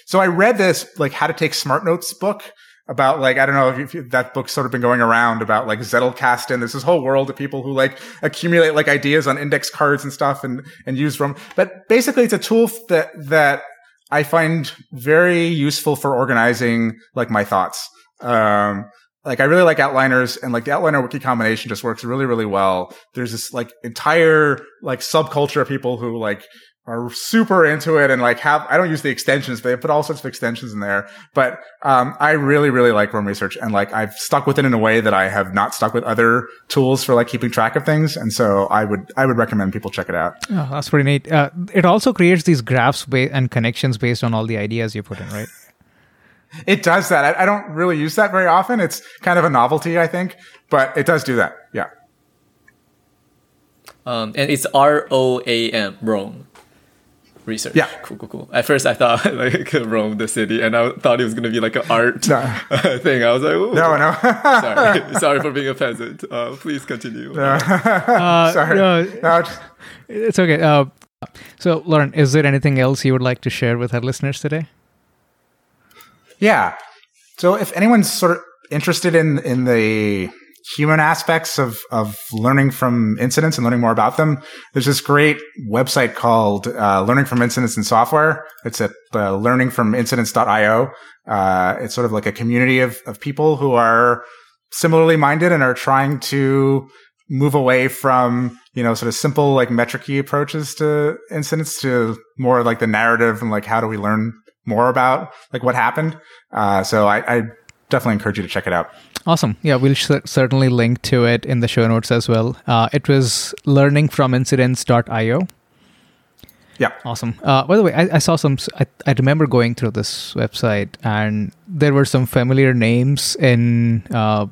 so I read this like how to take smart notes book about like I don't know if, you, that book's sort of been going around about like Zettelkasten. There's this whole world of people who like accumulate like ideas on index cards and stuff and and use them. But basically, it's a tool that that I find very useful for organizing like my thoughts. Um, like I really like outliners and like the outliner wiki combination just works really, really well. There's this like entire like subculture of people who like are super into it and like have I don't use the extensions, but they put all sorts of extensions in there. But um, I really, really like Roam Research and like I've stuck with it in a way that I have not stuck with other tools for like keeping track of things. And so I would I would recommend people check it out. Oh, that's pretty neat. Uh, it also creates these graphs ba- and connections based on all the ideas you put in, right? It does that. I, I, don't really use that very often. It's kind of a novelty, I think, but it does do that. Yeah. Um, and it's R O A M, Roam research. Yeah. Cool, cool, cool. At first, I thought like Rome, the city, and I thought it was gonna be like an art no. thing. I was like, Ooh. no, no. sorry, sorry for being a peasant. Uh, please continue. No. uh, sorry. No, no. It's okay. Uh, so, Lorin, is there anything else you would like to share with our listeners today? Yeah. So if anyone's sort of interested in in the human aspects of of learning from incidents and learning more about them, there's this great website called uh, Learning from Incidents in Software. It's at uh, learningfromincidents.io. Uh, it's sort of like a community of of people who are similarly minded and are trying to move away from you know sort of simple like metricy approaches to incidents to more like the narrative and like how do we learn more about like what happened. Uh, so I, I, definitely encourage you to check it out. Awesome. Yeah, we'll sh- certainly link to it in the show notes as well. Uh, it was learningfromincidents.io. Yeah. Awesome. Uh, by the way, I, I saw some. I, I, remember going through this website, and there were some familiar names in uh,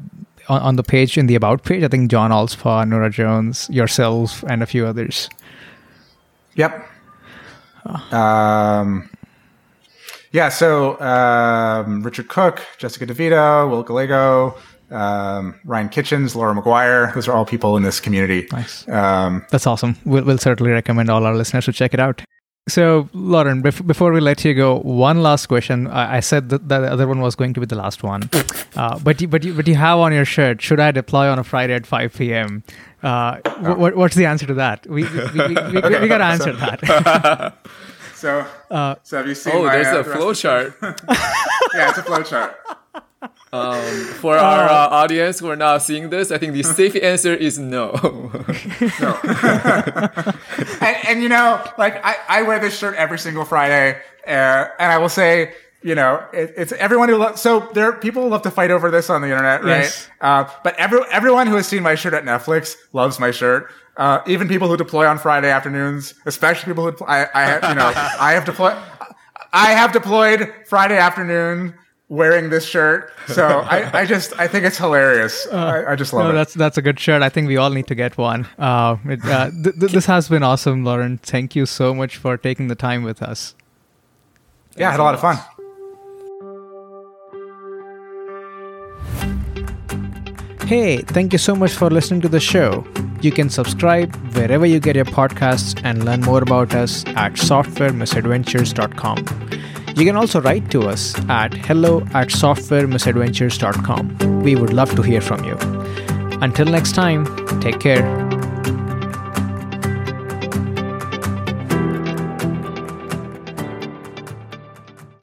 on, on, the page in the about page. I think John Allspaw, Nora Jones, yourself, and a few others. Yep. Um, yeah, so um, Richard Cook, Jessica DeVita, Will Gallego, um, Ryan Kitchens, Laura Maguire. Those are all people in this community. Nice. Um, That's awesome. We'll, we'll, certainly recommend all our listeners to check it out. So, Lorin, bef- before we let you go, one last question. I, I said that the other one was going to be the last one, uh, but you, but you, but you have on your shirt. Should I deploy on a Friday at 5 p.m.? Uh, w- what's the answer to that? We we, we, we, okay. we got to answer that. So, uh, so have you seen? Oh, there's a flow chart. yeah, it's a flow chart. Um, for our uh, audience who are not seeing this, I think the safe answer is no. and, and you know, like I, I wear this shirt every single Friday, uh, and I will say, you know, it, it's everyone who loves. So there are people who love to fight over this on the internet, right? Yes. Uh, but every everyone who has seen my shirt at Netflix loves my shirt. Uh, even people who deploy on Friday afternoons, especially people who I, I have, you know, I have deployed. I have deployed Friday afternoon wearing this shirt. So I, I just I think it's hilarious. I, I just love No, it. that's that's a good shirt. I think we all need to get one. Uh, it, uh, th- th- this has been awesome, Lorin. Thank you so much for taking the time with us. yeah, I had a lot of fun. Hey, thank you so much for listening to the show. You can subscribe wherever you get your podcasts and learn more about us at softwaremisadventures.com. You can also write to us at hello at softwaremisadventures.com. We would love to hear from you. Until next time, take care